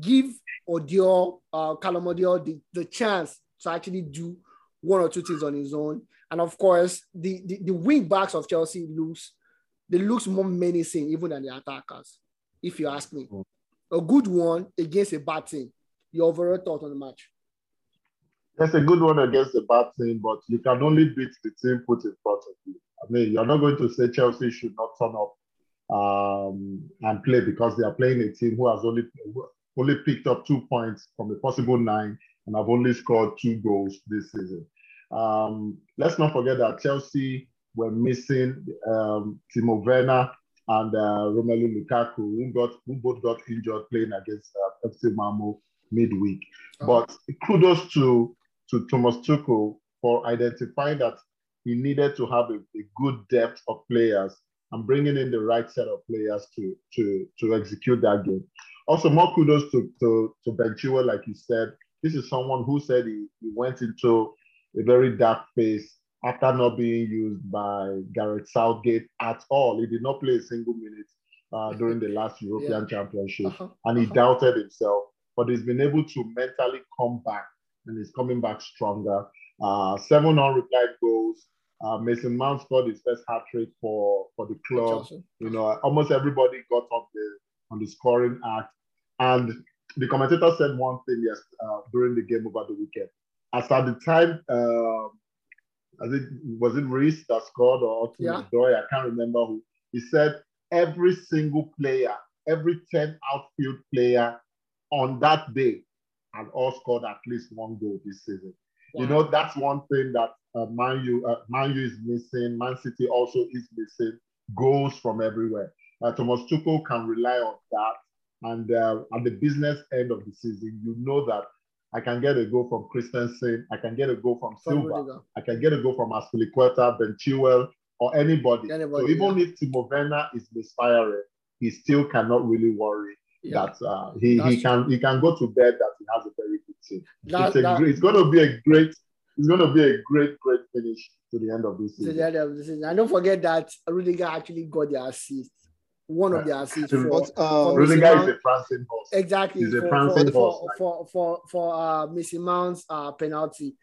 give Odoi, uh, Callum Odoi the, the chance to actually do one or two things on his own. And of course, the, the, the wing backs of Chelsea looks they looks more menacing even than the attackers, if you ask me. A good one against a bad team. Your overall thought on the match? That's a good one against a bad team, but you can only beat the team put in front of you. I mean, you're not going to say Chelsea should not turn up um, and play because they are playing a team who has only only picked up two points from a possible nine and have only scored two goals this season. Um, let's not forget that Chelsea were missing um, Timo Werner and uh, Romelu Lukaku, who, got, who both got injured playing against uh, FC Malmo midweek. Oh. But kudos to, to Thomas Tuchel for identifying that he needed to have a, a, good depth of players and bringing in the right set of players to, to, to execute that game. Also, more kudos to, to, to Ben Chilwell, like you said. This is someone who said he, he went into a very dark phase after not being used by Gareth Southgate at all. He did not play a single minute uh, during the last European yeah. Championship, uh-huh. and he uh-huh. doubted himself. But he's been able to mentally come back, and he's coming back stronger. Uh, seven unreplied goals. Uh, Mason Mount scored his first hat trick for for the club. You know, almost everybody got off the on the scoring act. And the commentator said one thing yes uh, during the game over the weekend. As at the time, uh, as it was it Reece that scored or yeah. Doy, I can't remember who. He said every single player, every 10 outfield player on that day had all scored at least one goal this season. Wow. You know, that's one thing that uh, Man U, uh, Man U is missing. Man City also is missing goals from everywhere. Uh, Thomas Tuchel can rely on that. And uh, at the business end of the season, you know that I can get a goal from Christensen, I can get a goal from Silva, I can get a goal from Azpilicueta, Ben Chilwell, or anybody. anybody so even yeah. if Timo Werner is misfiring, he still cannot really worry yeah. that uh, he, he can he can go to bed that he has a very good team. That, it's, that, it's going to be a great it's going to be a great great finish to the end of this season. To the end of the season. And don't forget that Rudiger actually got the assist one of their assists. For, but, uh, for Rudiger is a prancing horse. Exactly. He's a prancing for, horse. For, for, for, for uh, Missy Mount's uh, penalty,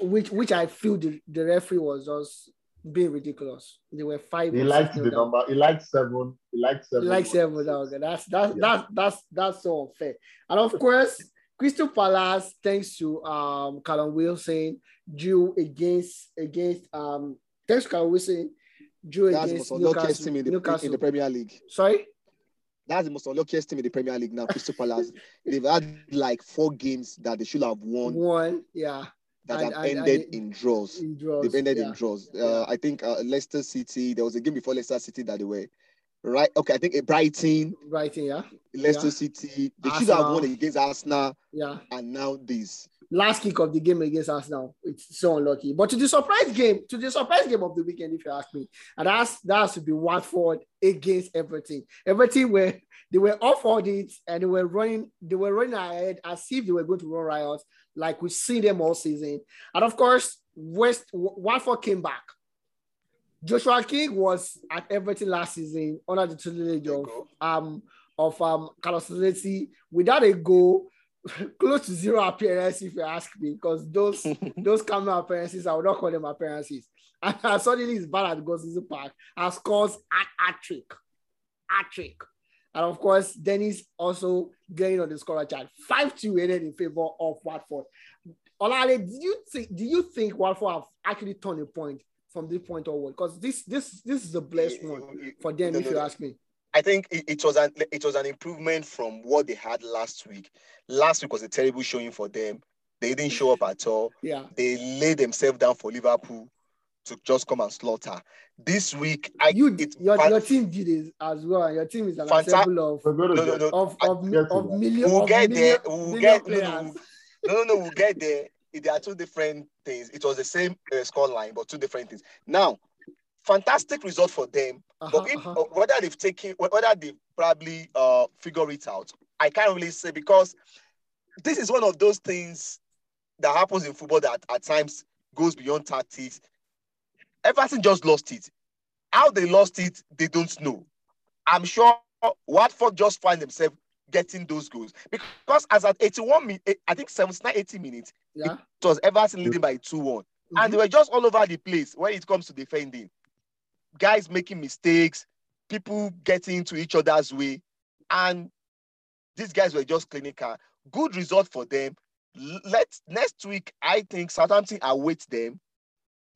which which I feel the, the referee was just being ridiculous. They were five. He liked the down. number. He liked seven. He liked seven. He liked seven. Okay. That's that's yeah. that's that's that's so unfair. And of course, Crystal Palace, thanks to um Callum Wilson, drew against against um thanks to Callum Wilson drew That's against the most unluckiest team in the, in the Premier League. Sorry? That's the most unluckiest team in the Premier League now, Crystal Palace. They've had like four games that they should have won. One, yeah. That and, have and, ended and in, draws. in draws. They've ended yeah. in draws. Uh, I think uh, Leicester City, there was a game before Leicester City that they were right. Okay, I think uh, Brighton. Brighton, yeah. Leicester yeah. City. They Arsenal. should have won against Arsenal. Yeah. And now this last kick of the game against Arsenal. It's so unlucky. But to the surprise game, to the surprise game of the weekend, if you ask me, and that's that has to be Watford against Everton. Everton were they were off audits and they were running, they were running ahead as if they were going to run riots, like we've seen them all season. And of course, West Watford came back. Joshua King was at Everton last season under the tutelage of um of um Carlos Ancelotti without a goal close to zero appearances, if you ask me, because those those camera appearances, I would not call them appearances. And suddenly he's bad at Goodison Park and scores a hat trick. Hat trick. And of course, Dennis also getting on the scorer chart. 5-2 ended in favor of Watford. Olale, do you think do you think Watford have actually turned a point from this point onward? Because this this this is a blessed one for them, no, if no, you no. ask me. I think it, it, was an it was an improvement from what they had last week. Last week was a terrible showing for them. They didn't show up at all. Yeah. They laid themselves down for Liverpool to just come and slaughter. This week, I you your, fan- your team did it as well. Your team is an Fanta- ensemble of, no, no, no, of, of, of, of million. We'll of get million, there. We'll get players. no, no, no, we'll get there. There are two different things. It was the same uh, score line, but two different things. Now, fantastic result for them. Uh-huh, but if, uh-huh. uh, whether they've taken, whether they probably uh, figure it out, I can't really say because this is one of those things that happens in football that at times goes beyond tactics. Everton just lost it. How they lost it, they don't know. I'm sure Watford just find themselves getting those goals because as at 81 minutes, eh, I think 79, 80 minutes, yeah. it was Everton leading by 2 1. Mm-hmm. And they were just all over the place when it comes to defending. Guys making mistakes, people getting into each other's way. And these guys were just clinical. Good result for them. Let next week, I think Southampton awaits them.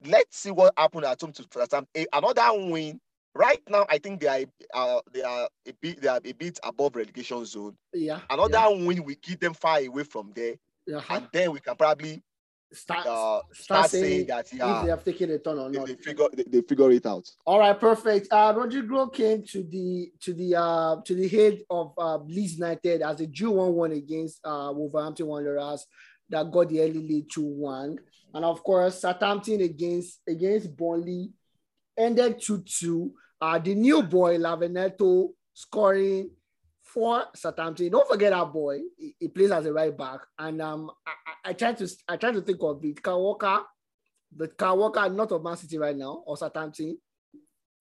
Let's see what happened at home to Southampton. Another win. Right now, I think they are uh, they are a bit they are a bit above relegation zone. Yeah. Another yeah. win we keep them far away from there, uh-huh. and then we can probably start, uh, start, start saying, saying, that yeah, if they have taken a turn or not. They figure they, they, figure it out. All right, perfect. Uh, Roger Rodrigo came to the to the uh to the head of uh, Leeds United as a Jew one one against uh Wolverhampton Wanderers that got the early lead to one, and of course Southampton against against Burnley ended two two. Uh, the new boy Livramento scoring for Southampton. Don't forget that boy. He, he, plays as a right back. And um, I, I, I try to I try to think of it. Kyle Walker, the Kyle Walker, not of Man City right now, or Southampton,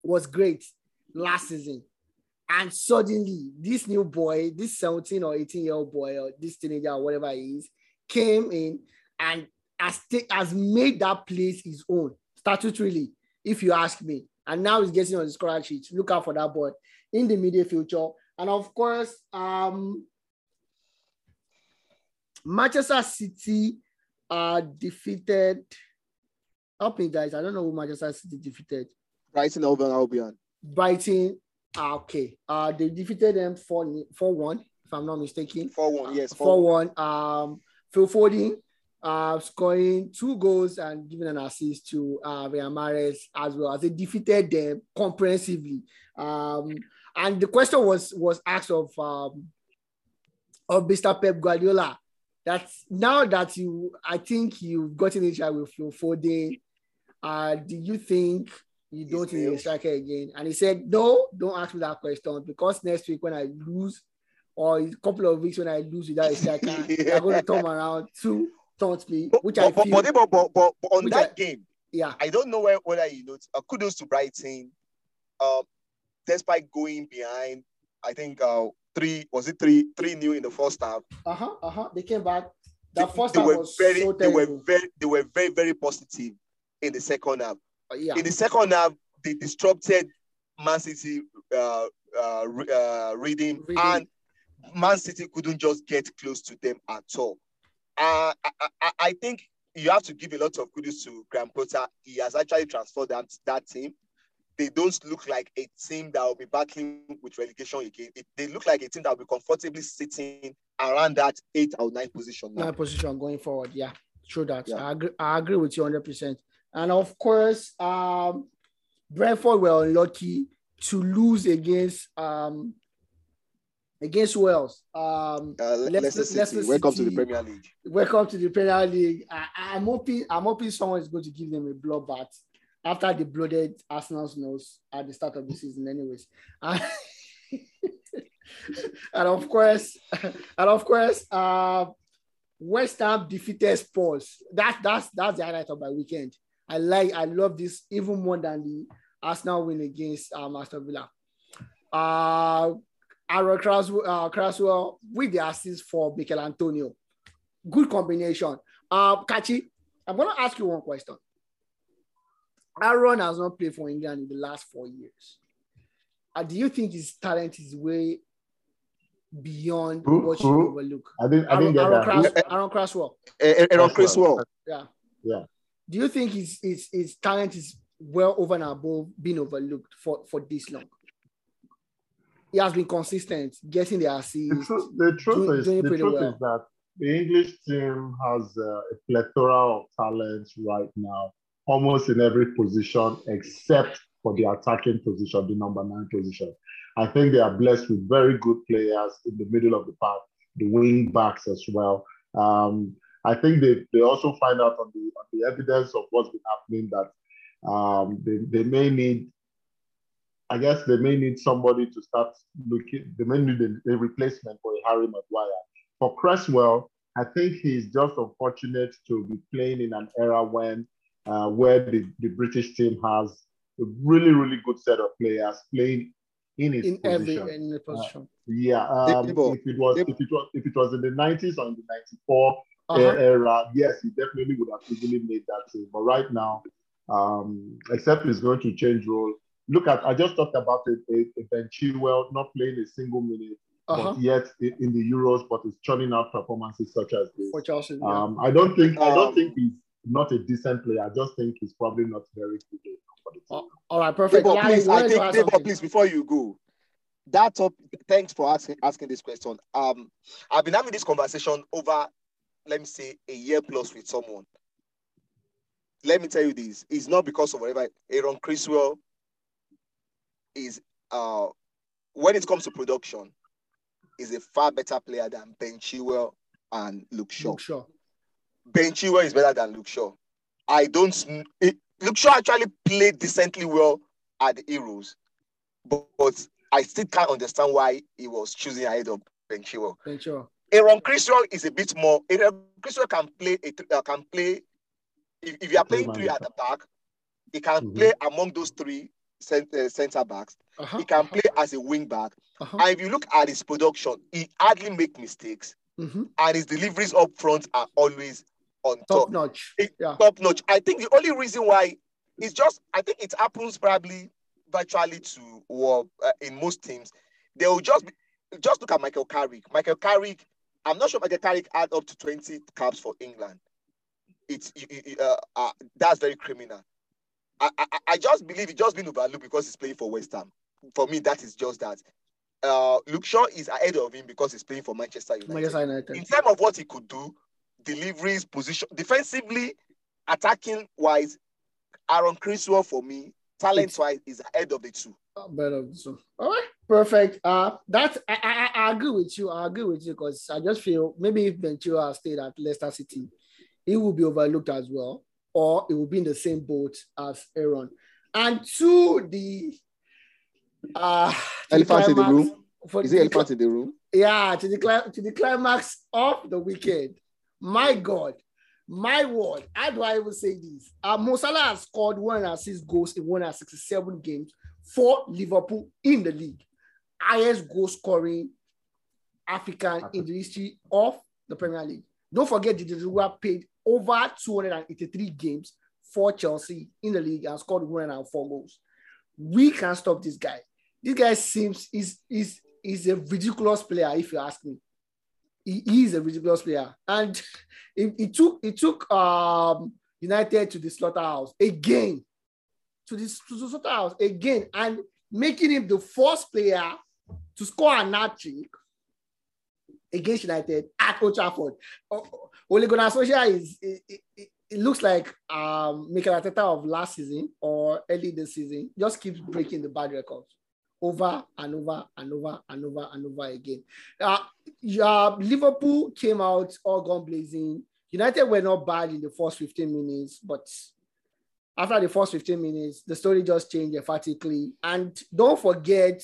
was great last season. And suddenly, this new boy, this 17 or 18 year old boy, or this teenager, or whatever he is, came in and has, t- has made that place his own, statutorily, if you ask me. And now he's getting on the score sheet. Look out for that boy in the immediate future. And of course, um, Manchester City uh, defeated. Help me, guys. I don't know who Manchester City defeated. Brighton over Albion. Brighton. Ah, okay. Uh, they defeated them 4 4 1, if I'm not mistaken. 4 1, yes. 4 1. Um, Phil Foden uh, scoring two goals and giving an assist to uh, as well as they defeated them comprehensively. Um, and the question was was asked of um, of Mr. Pep Guardiola. That now that you, I think you've gotten each other with Phil Foden, uh, do you think you don't need a striker again? And he said, No, don't ask me that question because next week when I lose, or a couple of weeks when I lose without a striker, yeah. they're going to turn around to taunt me, which but, I but, but, but, but on that I, game, yeah, I don't know where, whether you know. Uh, kudos to Brighton. Um, despite going behind, I think uh, three was it three three new in the first half. Uh huh. Uh huh. They came back. The first they half were was very, so they were very, they were very, very positive in the second half. Uh, yeah. In the second half, they disrupted Man City uh, uh, uh, reading, reading, and Man City couldn't just get close to them at all. Uh, I, I, I think you have to give a lot of kudos to Graham Potter. He has actually transferred that, that team they don't look like a team that will be battling with relegation again. It, they look like a team that will be comfortably sitting around that eight or nine position. Now. Nine position going forward. Yeah, true that. Yeah. I, agree, I agree with you 100%. And of course, um, Brentford were unlucky to lose against um, against Wales. Um, uh, Leicester, City. Leicester Welcome to the Premier League. Welcome to the Premier League. I, am hoping I'm hoping someone is going to give them a bloodbath after the bloated Arsenal's nose at the start of the season, anyways. And, of course, and of course, uh, West Ham defeated Spurs. That, that's that's the highlight of my weekend. I like, I love this even more than the Arsenal win against um, Aston Villa. Uh, Aaron Cresswell, uh, Cresswell with the assist for Michail Antonio. Good combination. Uh, Kachi, I'm to ask you one question. Aaron has not played for England in the last four years. Uh, do you think his talent is way beyond Who- what you who? overlook? I didn't, I Aaron, didn't get Aaron, that. Cras- Who- Aaron Craswell. Aaron Cresswell. Yeah. Yeah. Do you think his, his his talent is well over and above being overlooked for, for this long? He has been consistent, getting the The assists. truth, the truth doing- is, doing the truth well. is that the English team has uh, a plethora of talents right now, almost in every position except for the attacking position, the number nine position. I think they are blessed with very good players in the middle of the park, the wing backs as well. Um, I think they, they also find out on the on the evidence of what's been happening that um, they, they may need I guess they may need somebody to start looking. They may need a, a replacement for Harry Maguire. For Cresswell, I think he's just unfortunate to be playing in an era when uh, where the, the British team has a really really good set of players playing in his in every position. in the position. yeah, um, if it was if it was if it was in the 90s or in the 94 Uh-huh. era, yes, he definitely would have easily made that team. But right now, um, except he's going to change role. Look at I just talked about it, a, a Ben Chilwell not playing a single minute, Uh-huh. but yet in, in the Euros, but is churning out performances such as this. For Chelsea. yeah. Um, I don't think I don't Um, think he's not a decent player. I just think he's probably not very good for the team. All right, perfect. Debo, Larry, please, I think, Debo, please, before you go, that top, thanks for asking asking this question. Um, I've been having this conversation over, let me say, a year plus with someone. Let me tell you this: it's not because of whatever Aaron Criswell is. Uh, when it comes to production, is a far better player than Ben Chilwell and Luke Shaw. Luke Shaw. Ben Chilwell is better than Luke Shaw. I don't. It, Luke Shaw actually played decently well at the Euros, but, but I still can't understand why he was choosing ahead of Ben Chilwell. Ben Chilwell. Aaron Criswell is a bit more. Aaron Criswell can play. A, uh, can play. If, if you are playing three at the back, he can Mhm. play among those three cent, uh, center backs. Uh-huh. He can play as a wing back. Uh-huh. And if you look at his production, he hardly make mistakes, Mm-hmm. and his deliveries up front are always on Top top notch. It- Yeah. top notch. I think the only reason why it's just I think it happens probably virtually to well, uh, in most teams. They will just be, just look at Michael Carrick. Michael Carrick, I'm not sure Michael Carrick had up to 20 caps for England. It's it- it- uh, uh, that's very criminal. I, I I just believe it just been overlooked because he's playing for West Ham. For me, that is just that. Uh, Luke Shaw is ahead of him because he's playing for Manchester United Manchester United. in terms of what he could do, deliveries, position, defensively, attacking wise, Aaron Criswell for me, talent wise, is ahead of the two. Uh, better so all right perfect uh that I, I I agree with you i agree with you because i just feel maybe if Chilwell stayed at leicester city he will be overlooked as well or it will be in the same boat as aaron and to the uh to the Elephant in the room? for Is it elephant in the room? yeah, to the to the climax of the weekend. My God, my word, how do I even say this? Uh, Mo has scored 106 goals in 167 games for Liverpool in the league. Highest goal scoring African in the history of the Premier League. Don't forget, Didier Drogba played over 283 games for Chelsea in the league and scored 104 goals. We can stop this guy. This guy seems is is is a ridiculous player, if you ask me. He, is a ridiculous player. And it, it took it took um United to the slaughterhouse again. To this to the slaughterhouse again and making him the first player to score a hat trick against United at Old Trafford. Ole Gunnar Solskjaer is it, it, it- it looks like um Mikel Arteta of last season or early this season just keeps breaking the bad records over and over and over and over and over again. Uh, yeah, Liverpool came out all gun blazing. United were not bad in the first 15 minutes, but after the first 15 minutes, the story just changed emphatically. And don't forget,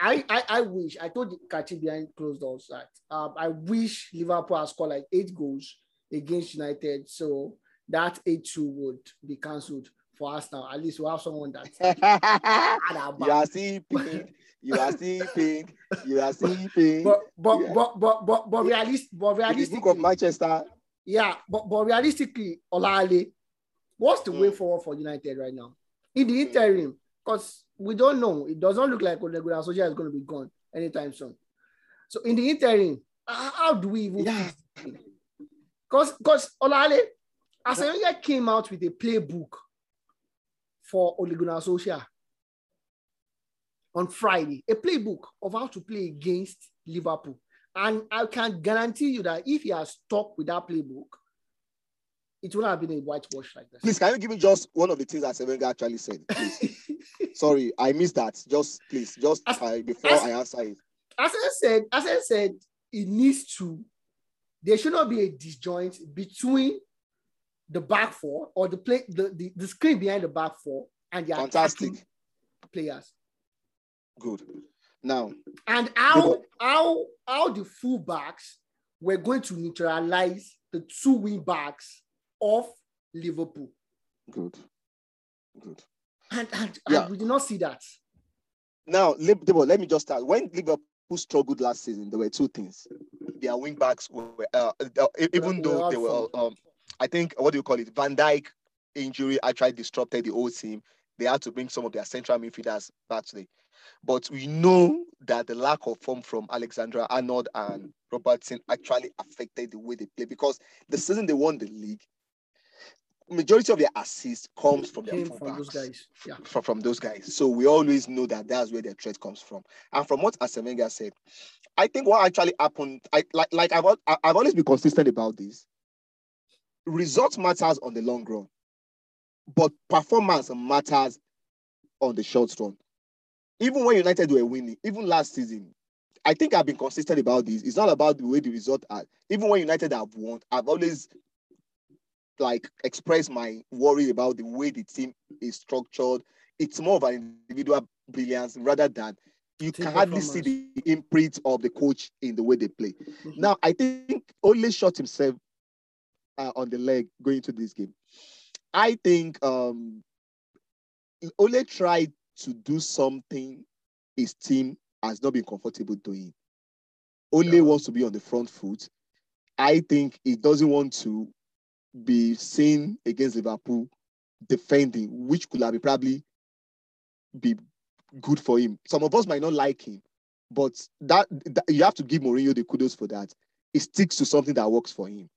I I, I wish I told Kachi behind closed doors that um, I wish Liverpool had scored like eight goals against United, so that 8-2 would be cancelled for us now. At least we have someone that you are sleeping. You are sleeping. You are sleeping. but but Yeah. but but but but realist but the book of Manchester, yeah but but realistically Olale what's the way Mm. forward for United right now in the Mm. interim because we don't know it doesn't look like Ole Gunnar Solskjaer is going to be gone anytime soon So in the interim, how do we even? Yeah. Because because Olale, Arsene came out with a playbook for Ole Gunnar Solskjaer on Friday, a playbook of how to play against Liverpool. And I can guarantee you that if he has stuck with that playbook, it would have been a whitewash like this. Please, can you give me just one of the things that Sevenga actually said? Please. Sorry, I missed that. Just please, just As- uh, before as- I answer it. As I said, as I said, it needs to. There should not be a disjoint between the back four or the play the, the, the screen behind the back four and the Fantastic. players. Good. Now, And how how how the full backs were going to neutralize the two wing backs of Liverpool. good. Good. And, and, Yeah. and we did not see that. Now, let me just start. When Liverpool struggled last season, there were two things. Their wing backs were, uh, uh, even though they were, um, I think, what do you call it? Van Dijk injury actually disrupted the whole team. They had to bring some of their central midfielders back today. But we know that the lack of form from Alexander-Arnold and Robertson actually affected the way they play because the season they won the league, majority of their assists comes from their from those guys. Yeah. from, from those guys. So we always know that that's where their threat comes from. And from what Asemenga said, I think what actually happened, I like like I've I've always been consistent about this. Result matters on the long run, but performance matters on the short run. Even when United were winning, even last season, I think I've been consistent about this. It's not about the way the result are. Even when United have won, I've always like expressed my worry about the way the team is structured. It's more of an individual brilliance rather than you Team can hardly see the imprint of the coach in the way they play. Mhm. Now, I think only shot himself uh, on the leg going to this game. I think um, Ole tried to do something his team has not been comfortable doing. Ole Yeah. wants to be on the front foot. I think he doesn't want to be seen against Liverpool defending, which could have been probably be good for him. Some of us might not like him, but that, that you have to give Mourinho the kudos for that. He sticks to something that works for him.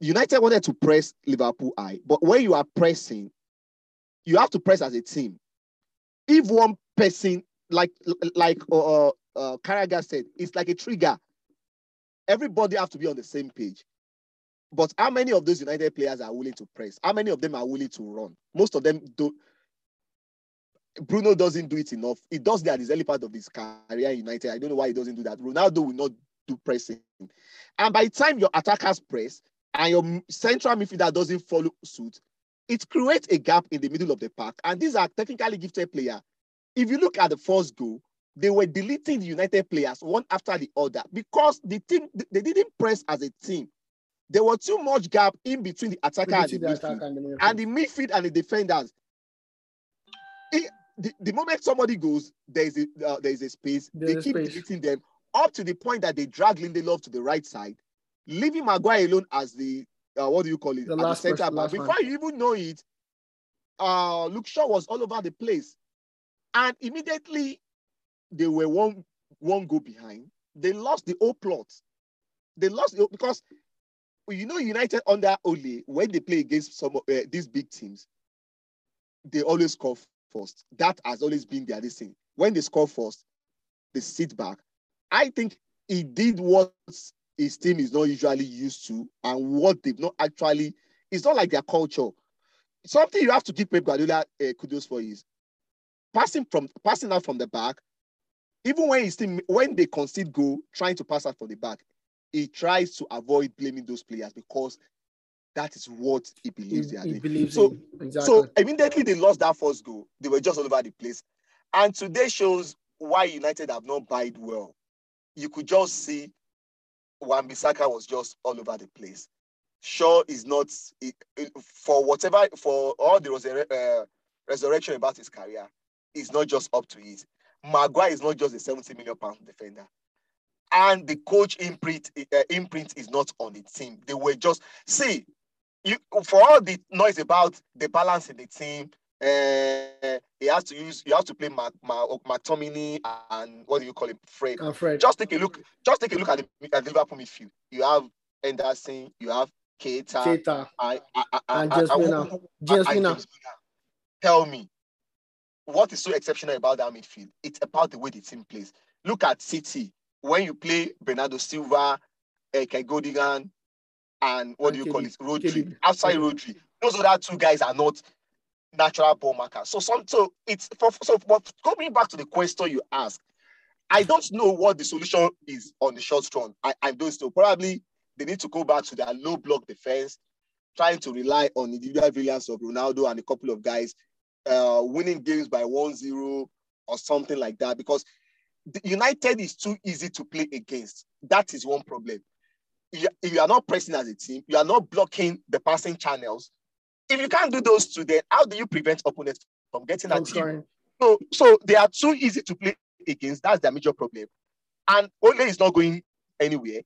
United wanted to press Liverpool high, but when you are pressing, you have to press as a team. If one person, like like uh, uh, Carragher said, it's like a trigger. Everybody have to be on the same page. But how many of those United players are willing to press? How many of them are willing to run? Most of them don't. Bruno doesn't do it enough. He does that at his early part of his career United. I don't know why he doesn't do that. Ronaldo will not do pressing. And by the time your attackers press and your central midfielder doesn't follow suit, it creates a gap in the middle of the park. And these are technically gifted players. If you look at the first goal, they were deleting the United players one after the other because the team they didn't press as a team. There was too much gap in between the attacker and the the midfield and the midfield. and the midfield and the defenders. It- the, the moment somebody goes, there is a uh, there is a space. There's they keep space. deleting them up to the point that they drag Lindelof to the right side, leaving Maguire alone as the uh, what do you call it? The At last center person- back. Before you even know it, uh, Luke Shaw was all over the place, and immediately they were one one go behind. They lost the whole plot. They lost the, because you know United under Ole when they play against some of uh, these big teams, they always score first. That has always been their thing. When they score first, they sit back. I think he did what his team is not usually used to and what they've not actually. It's not like their culture. Something you have to give Pep Guardiola uh, kudos for is passing from passing out from the back. Even when his team when they concede goal, trying to pass out from the back, he tries to avoid blaming those players because that is what he He, believes they are he doing. believes So- exactly. So immediately they lost that first goal. They were just all over the place. And today shows why United have not buyed well. You could just see Wan Bissaka was just all over the place. Shaw is not he- he- for whatever for all the resurre- uh, resurrection about his career. He's not just up to it. Maguire is not just a 70 million pound defender. And the coach imprint uh, imprint is not on the team. They were just see you for all the noise about the balance in the team, Uh, he has to use. He has to play Mac, Mac, McTominay and what do you call it, Fred. And Fred. Just take a look. Just take a look at the, at the Liverpool midfield. You have Henderson. You have Keita. Keita. I, I, I, And I- James I- Milner. I- James I- Milner. James Milner. Tell me, what is so exceptional about that midfield? It's about the way the team plays. Look at City when you play Bernardo Silva, Ilkay Gundogan, and what do you call it, Rodri. Outside Rodri, those other two guys are not natural ball marker. So some, so it's for so. But going back to the question you asked, I don't know what the solution is on the short run. I, I don't know. Probably they need to go back to their low block defense, trying to rely on individual brilliance of Ronaldo and a couple of guys, uh, winning games by 1-0 or something like that. Because United is too easy to play against. That is one problem. You, you are not pressing as a team. You are not blocking the passing channels. If you can't do those two, then how do you prevent opponents from getting at you? So, so they are too easy to play against. That's their major problem. And Ole is not going anywhere.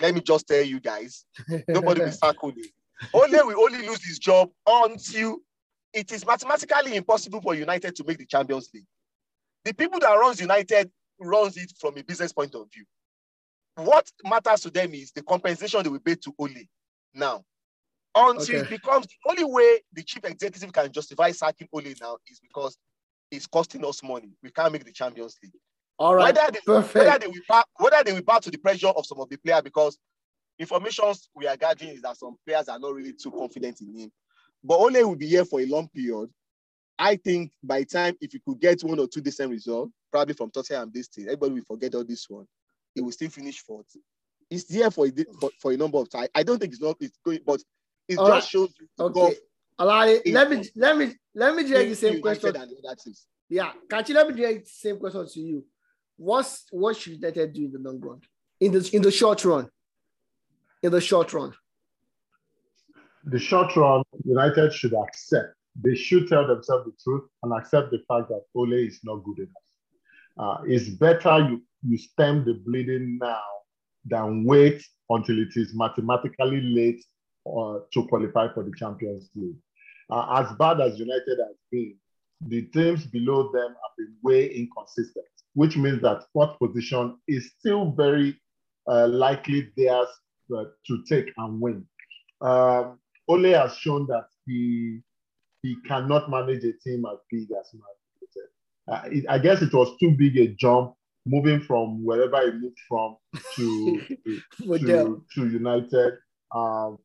Let me just tell you guys, nobody will sack Ole. Ole will only lose his job until it is mathematically impossible for United to make the Champions League. The people that runs United runs it from a business point of view. What matters to them is the compensation they will pay to Ole now. Until it becomes the only way the chief executive can justify sacking Ole now is because it's costing us money. We can't make the Champions League. All right. Whether they, whether Perfect. they will bow, whether they will bow to the pressure of some of the players because information we are gathering is that some players are not really too confident in him. But Ole will be here for a long period. I think by time if you could get one or two decent results, probably from Tottenham this thing, everybody will forget all this one. He will still finish fourth. He's here for a, for, for a number of time. I don't think it's not it's going, but it All just shows you the Okay. gulf Alali, in- let me let me let me direct the same question. and the other. Yeah, Kachi, let me direct the same question to you. What's what should United do in the long run? In the in the short run. In the short run. the short run, United should accept. They should tell themselves the truth and accept the fact that Ole is not good enough. Uh, it's better you, you stem the bleeding now than wait until it is mathematically late uh, to qualify for the Champions League. Uh, as bad as United has been, the teams below them have been way inconsistent, which means that fourth position is still very uh, likely theirs uh, to take and win. Um, Ole has shown that he he cannot manage a team as big as Man United. Uh, it- I guess it was too big a jump moving from wherever he moved from to to, to United. Um,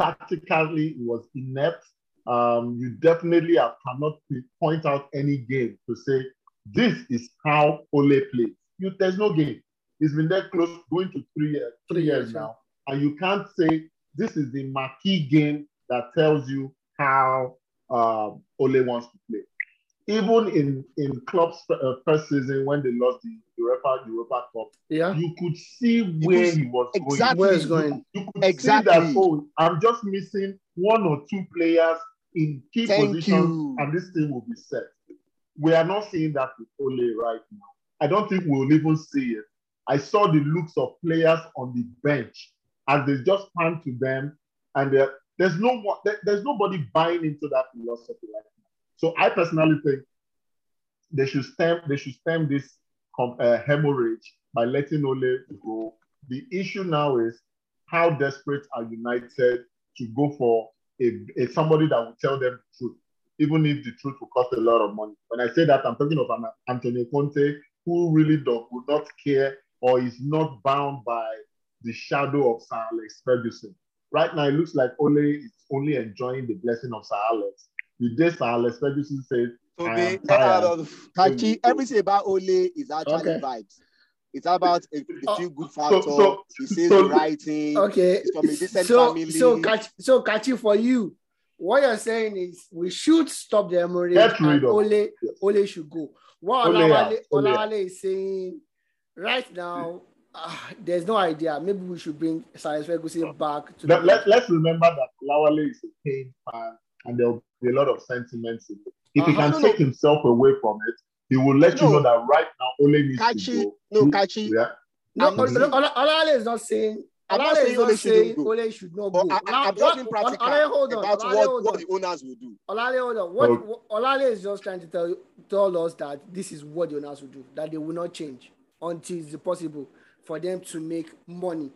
tactically, it was inept. Um, you definitely have, cannot point out any game to say this is how Ole plays. You, there's no game. He's been there close going to three years, three years now, and you can't say this is the marquee game that tells you how um, Ole wants to play. Even in in Klopp's uh, first season when they lost the Europa Europa Cup, Yeah. you could see where could- he was Exactly. Where it's going. going. You could Exactly. see that, oh, I'm just missing one or two players in key Thank positions, you. and this thing will be set. We are not seeing that with Ole right now. I don't think we'll even see it. I saw the looks of players on the bench as they just pan to them, and there's no one, there's nobody buying into that philosophy right now. So I personally think they should stem they should stem this uh, hemorrhage by letting Ole go. The issue now is how desperate are United to go for a, a somebody that will tell them the truth, even if the truth will cost a lot of money. When I say that, I'm talking of an Antonio Conte who really do, would not care or is not bound by the shadow of Sir Alex Ferguson. Right now, it looks like Ole is only enjoying the blessing of Sir Alex. The day Sir Alex Ferguson said, So I they, am. Kachi, everything about Ole is actually Okay. vibes. It's about a, the Oh, feel good factor. so- he says so- the right thing. Okay. He's from a decent So family. so Kachi, so Kachi for you, what you're saying is we should stop the hemorrhage Get rid and of Ole Yes. Ole should go. What Ole Olawale, Ole. Olawale is saying right now, ah, there's no idea. Maybe we should bring Science Ferguson back to Let, the let, let's remember that Lawale is a Kane fan and there will be a lot of sentiments in it. If he Uh-huh. can No, no, take himself away from it, he will let you know that right now Ole needs to go. no, You- Kachi. Yeah. No, I'm not Ola- Ola- is not saying I'm not Olale saying is Ole not shouldn't saying go. Ole should not But go. I, I, I'm just being practical Olale, hold on. about Olale, what, hold what the owners will do. Olale, hold on. What, Okay. what Olale is just trying to tell tell us that this is what the owners will do, that they will not change until it's possible for them to make money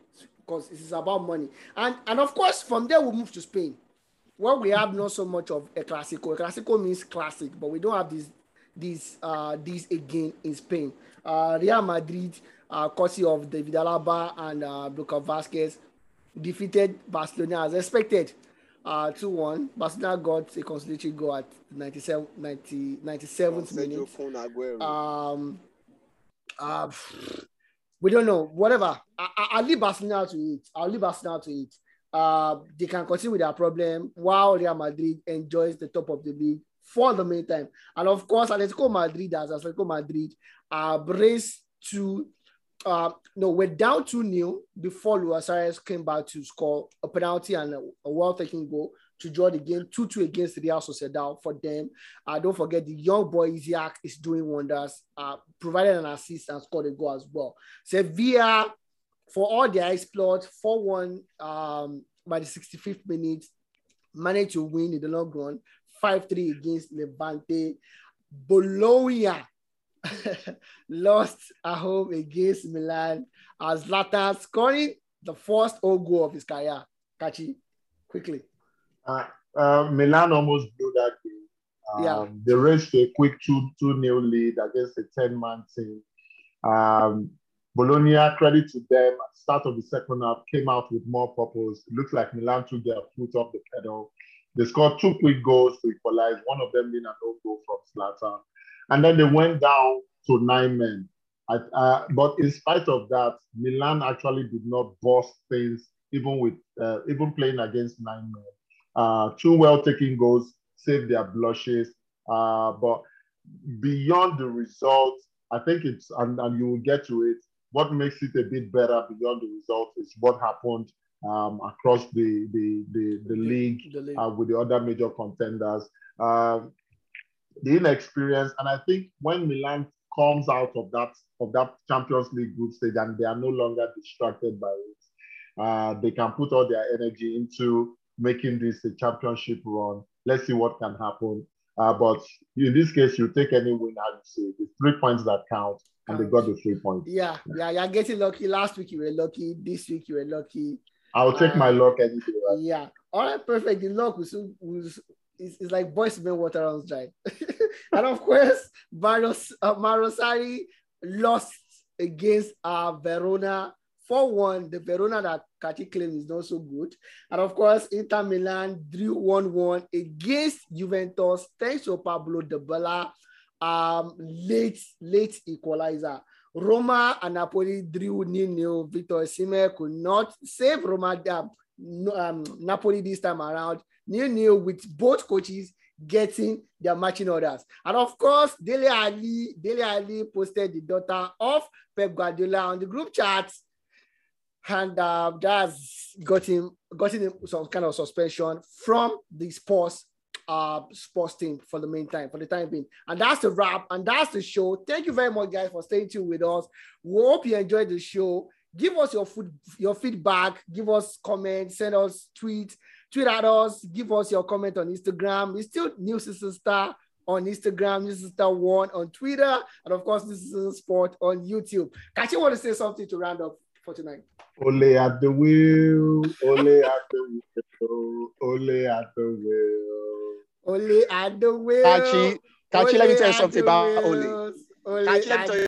because it is about money. And and of course, from there we'll move to Spain. Where we have not so much of a classical. A classico means classic, but we don't have this this uh this again in Spain. Uh Real Madrid, uh courtesy of David Alaba and uh Lucas Vazquez, defeated Barcelona as expected. Uh 2-1. Barcelona got a consolatory goal at 97 90, 97th minute. Um uh we don't know. Whatever. I, I, I'll leave Barcelona to it. I'll leave Barcelona to it. Uh, they can continue with their problem while Real Madrid enjoys the top of the league for the meantime. And of course, Atletico Madrid, as Atletico Madrid, are braced to uh, no, we're down 2 0 before Luis Suarez came back to score a penalty and a, a well taken goal to draw the game 2 2 against Real Sociedad for them. Uh, don't forget, the young boy Isiak is doing wonders, uh, provided an assist and scored a goal as well. Sevilla, for all their exploits, 4 1 um, by the 65th minute, managed to win in the long run 5 3 against Levante. Bologna lost at home against Milan as Zlatan scoring the first own goal of his career. Kachi, quickly. Uh, uh, Milan almost blew that game. Um, Yeah. They raced a quick 2 2 nil lead against a 10 man team. Um, Bologna, credit to them, start of the second half, came out with more purpose. It looks like Milan took their foot off the pedal. They scored two quick goals to equalize, one of them being an own goal from Zlatan. And then they went down to nine men. Uh, but in spite of that, Milan actually did not bust things, even with uh, even playing against nine men. Uh, two well taken goals saved their blushes. Uh, but beyond the result, I think it's and, and you will get to it. What makes it a bit better beyond the result is what happened um, across the the the, the league The league. uh, with the other major contenders. Um, the inexperience, and I think when Milan comes out of that of that Champions League group stage and they are no longer distracted by it, uh, they can put all their energy into making this a championship run. Let's see what can happen. Uh, but in this case, you take any win, I would say the three points that count, and they got the three points. Yeah, yeah, you're getting lucky. Last week you were lucky. This week you were lucky. I'll take my Uh, luck any day. Right? Yeah. All right, perfect. The luck was, was it's, it's like boys when water runs dry. and of course, Maros, uh, Maurizio Sarri lost against uh, Verona 4-1. The Verona that Kachi claims is not so good. And of course, Inter Milan drew 1-1 against Juventus thanks to Pablo Dybala um, late, late equalizer. Roma and Napoli drew nil-nil. Victor Osimhen could not save Roma um, um, Napoli this time around. Nil-nil with both coaches getting their matching orders. And of course, Dele Alli, Dele Alli posted the daughter of Pep Guardiola on the group chat. And uh, that's got him got him some kind of suspension from the sports uh sports team for the meantime, for the time being. And that's the wrap, and that's the show. Thank you very much, guys, for staying tuned with us. We hope you enjoyed the show. Give us your food, your feedback, give us comments, send us tweets, tweet at us, give us your comment on Instagram. It's still New Sister Star on Instagram, New Sister One on Twitter, and of course, New Sister Sport on YouTube. Catch you want to say something to round up for tonight? Ole at the wheel, Ole at the wheel, Ole at the wheel. Ole at the wheel. Kachi, Kachi, let me Ole tell you at something about Ole. wheels. Ole Kachi, let me tell you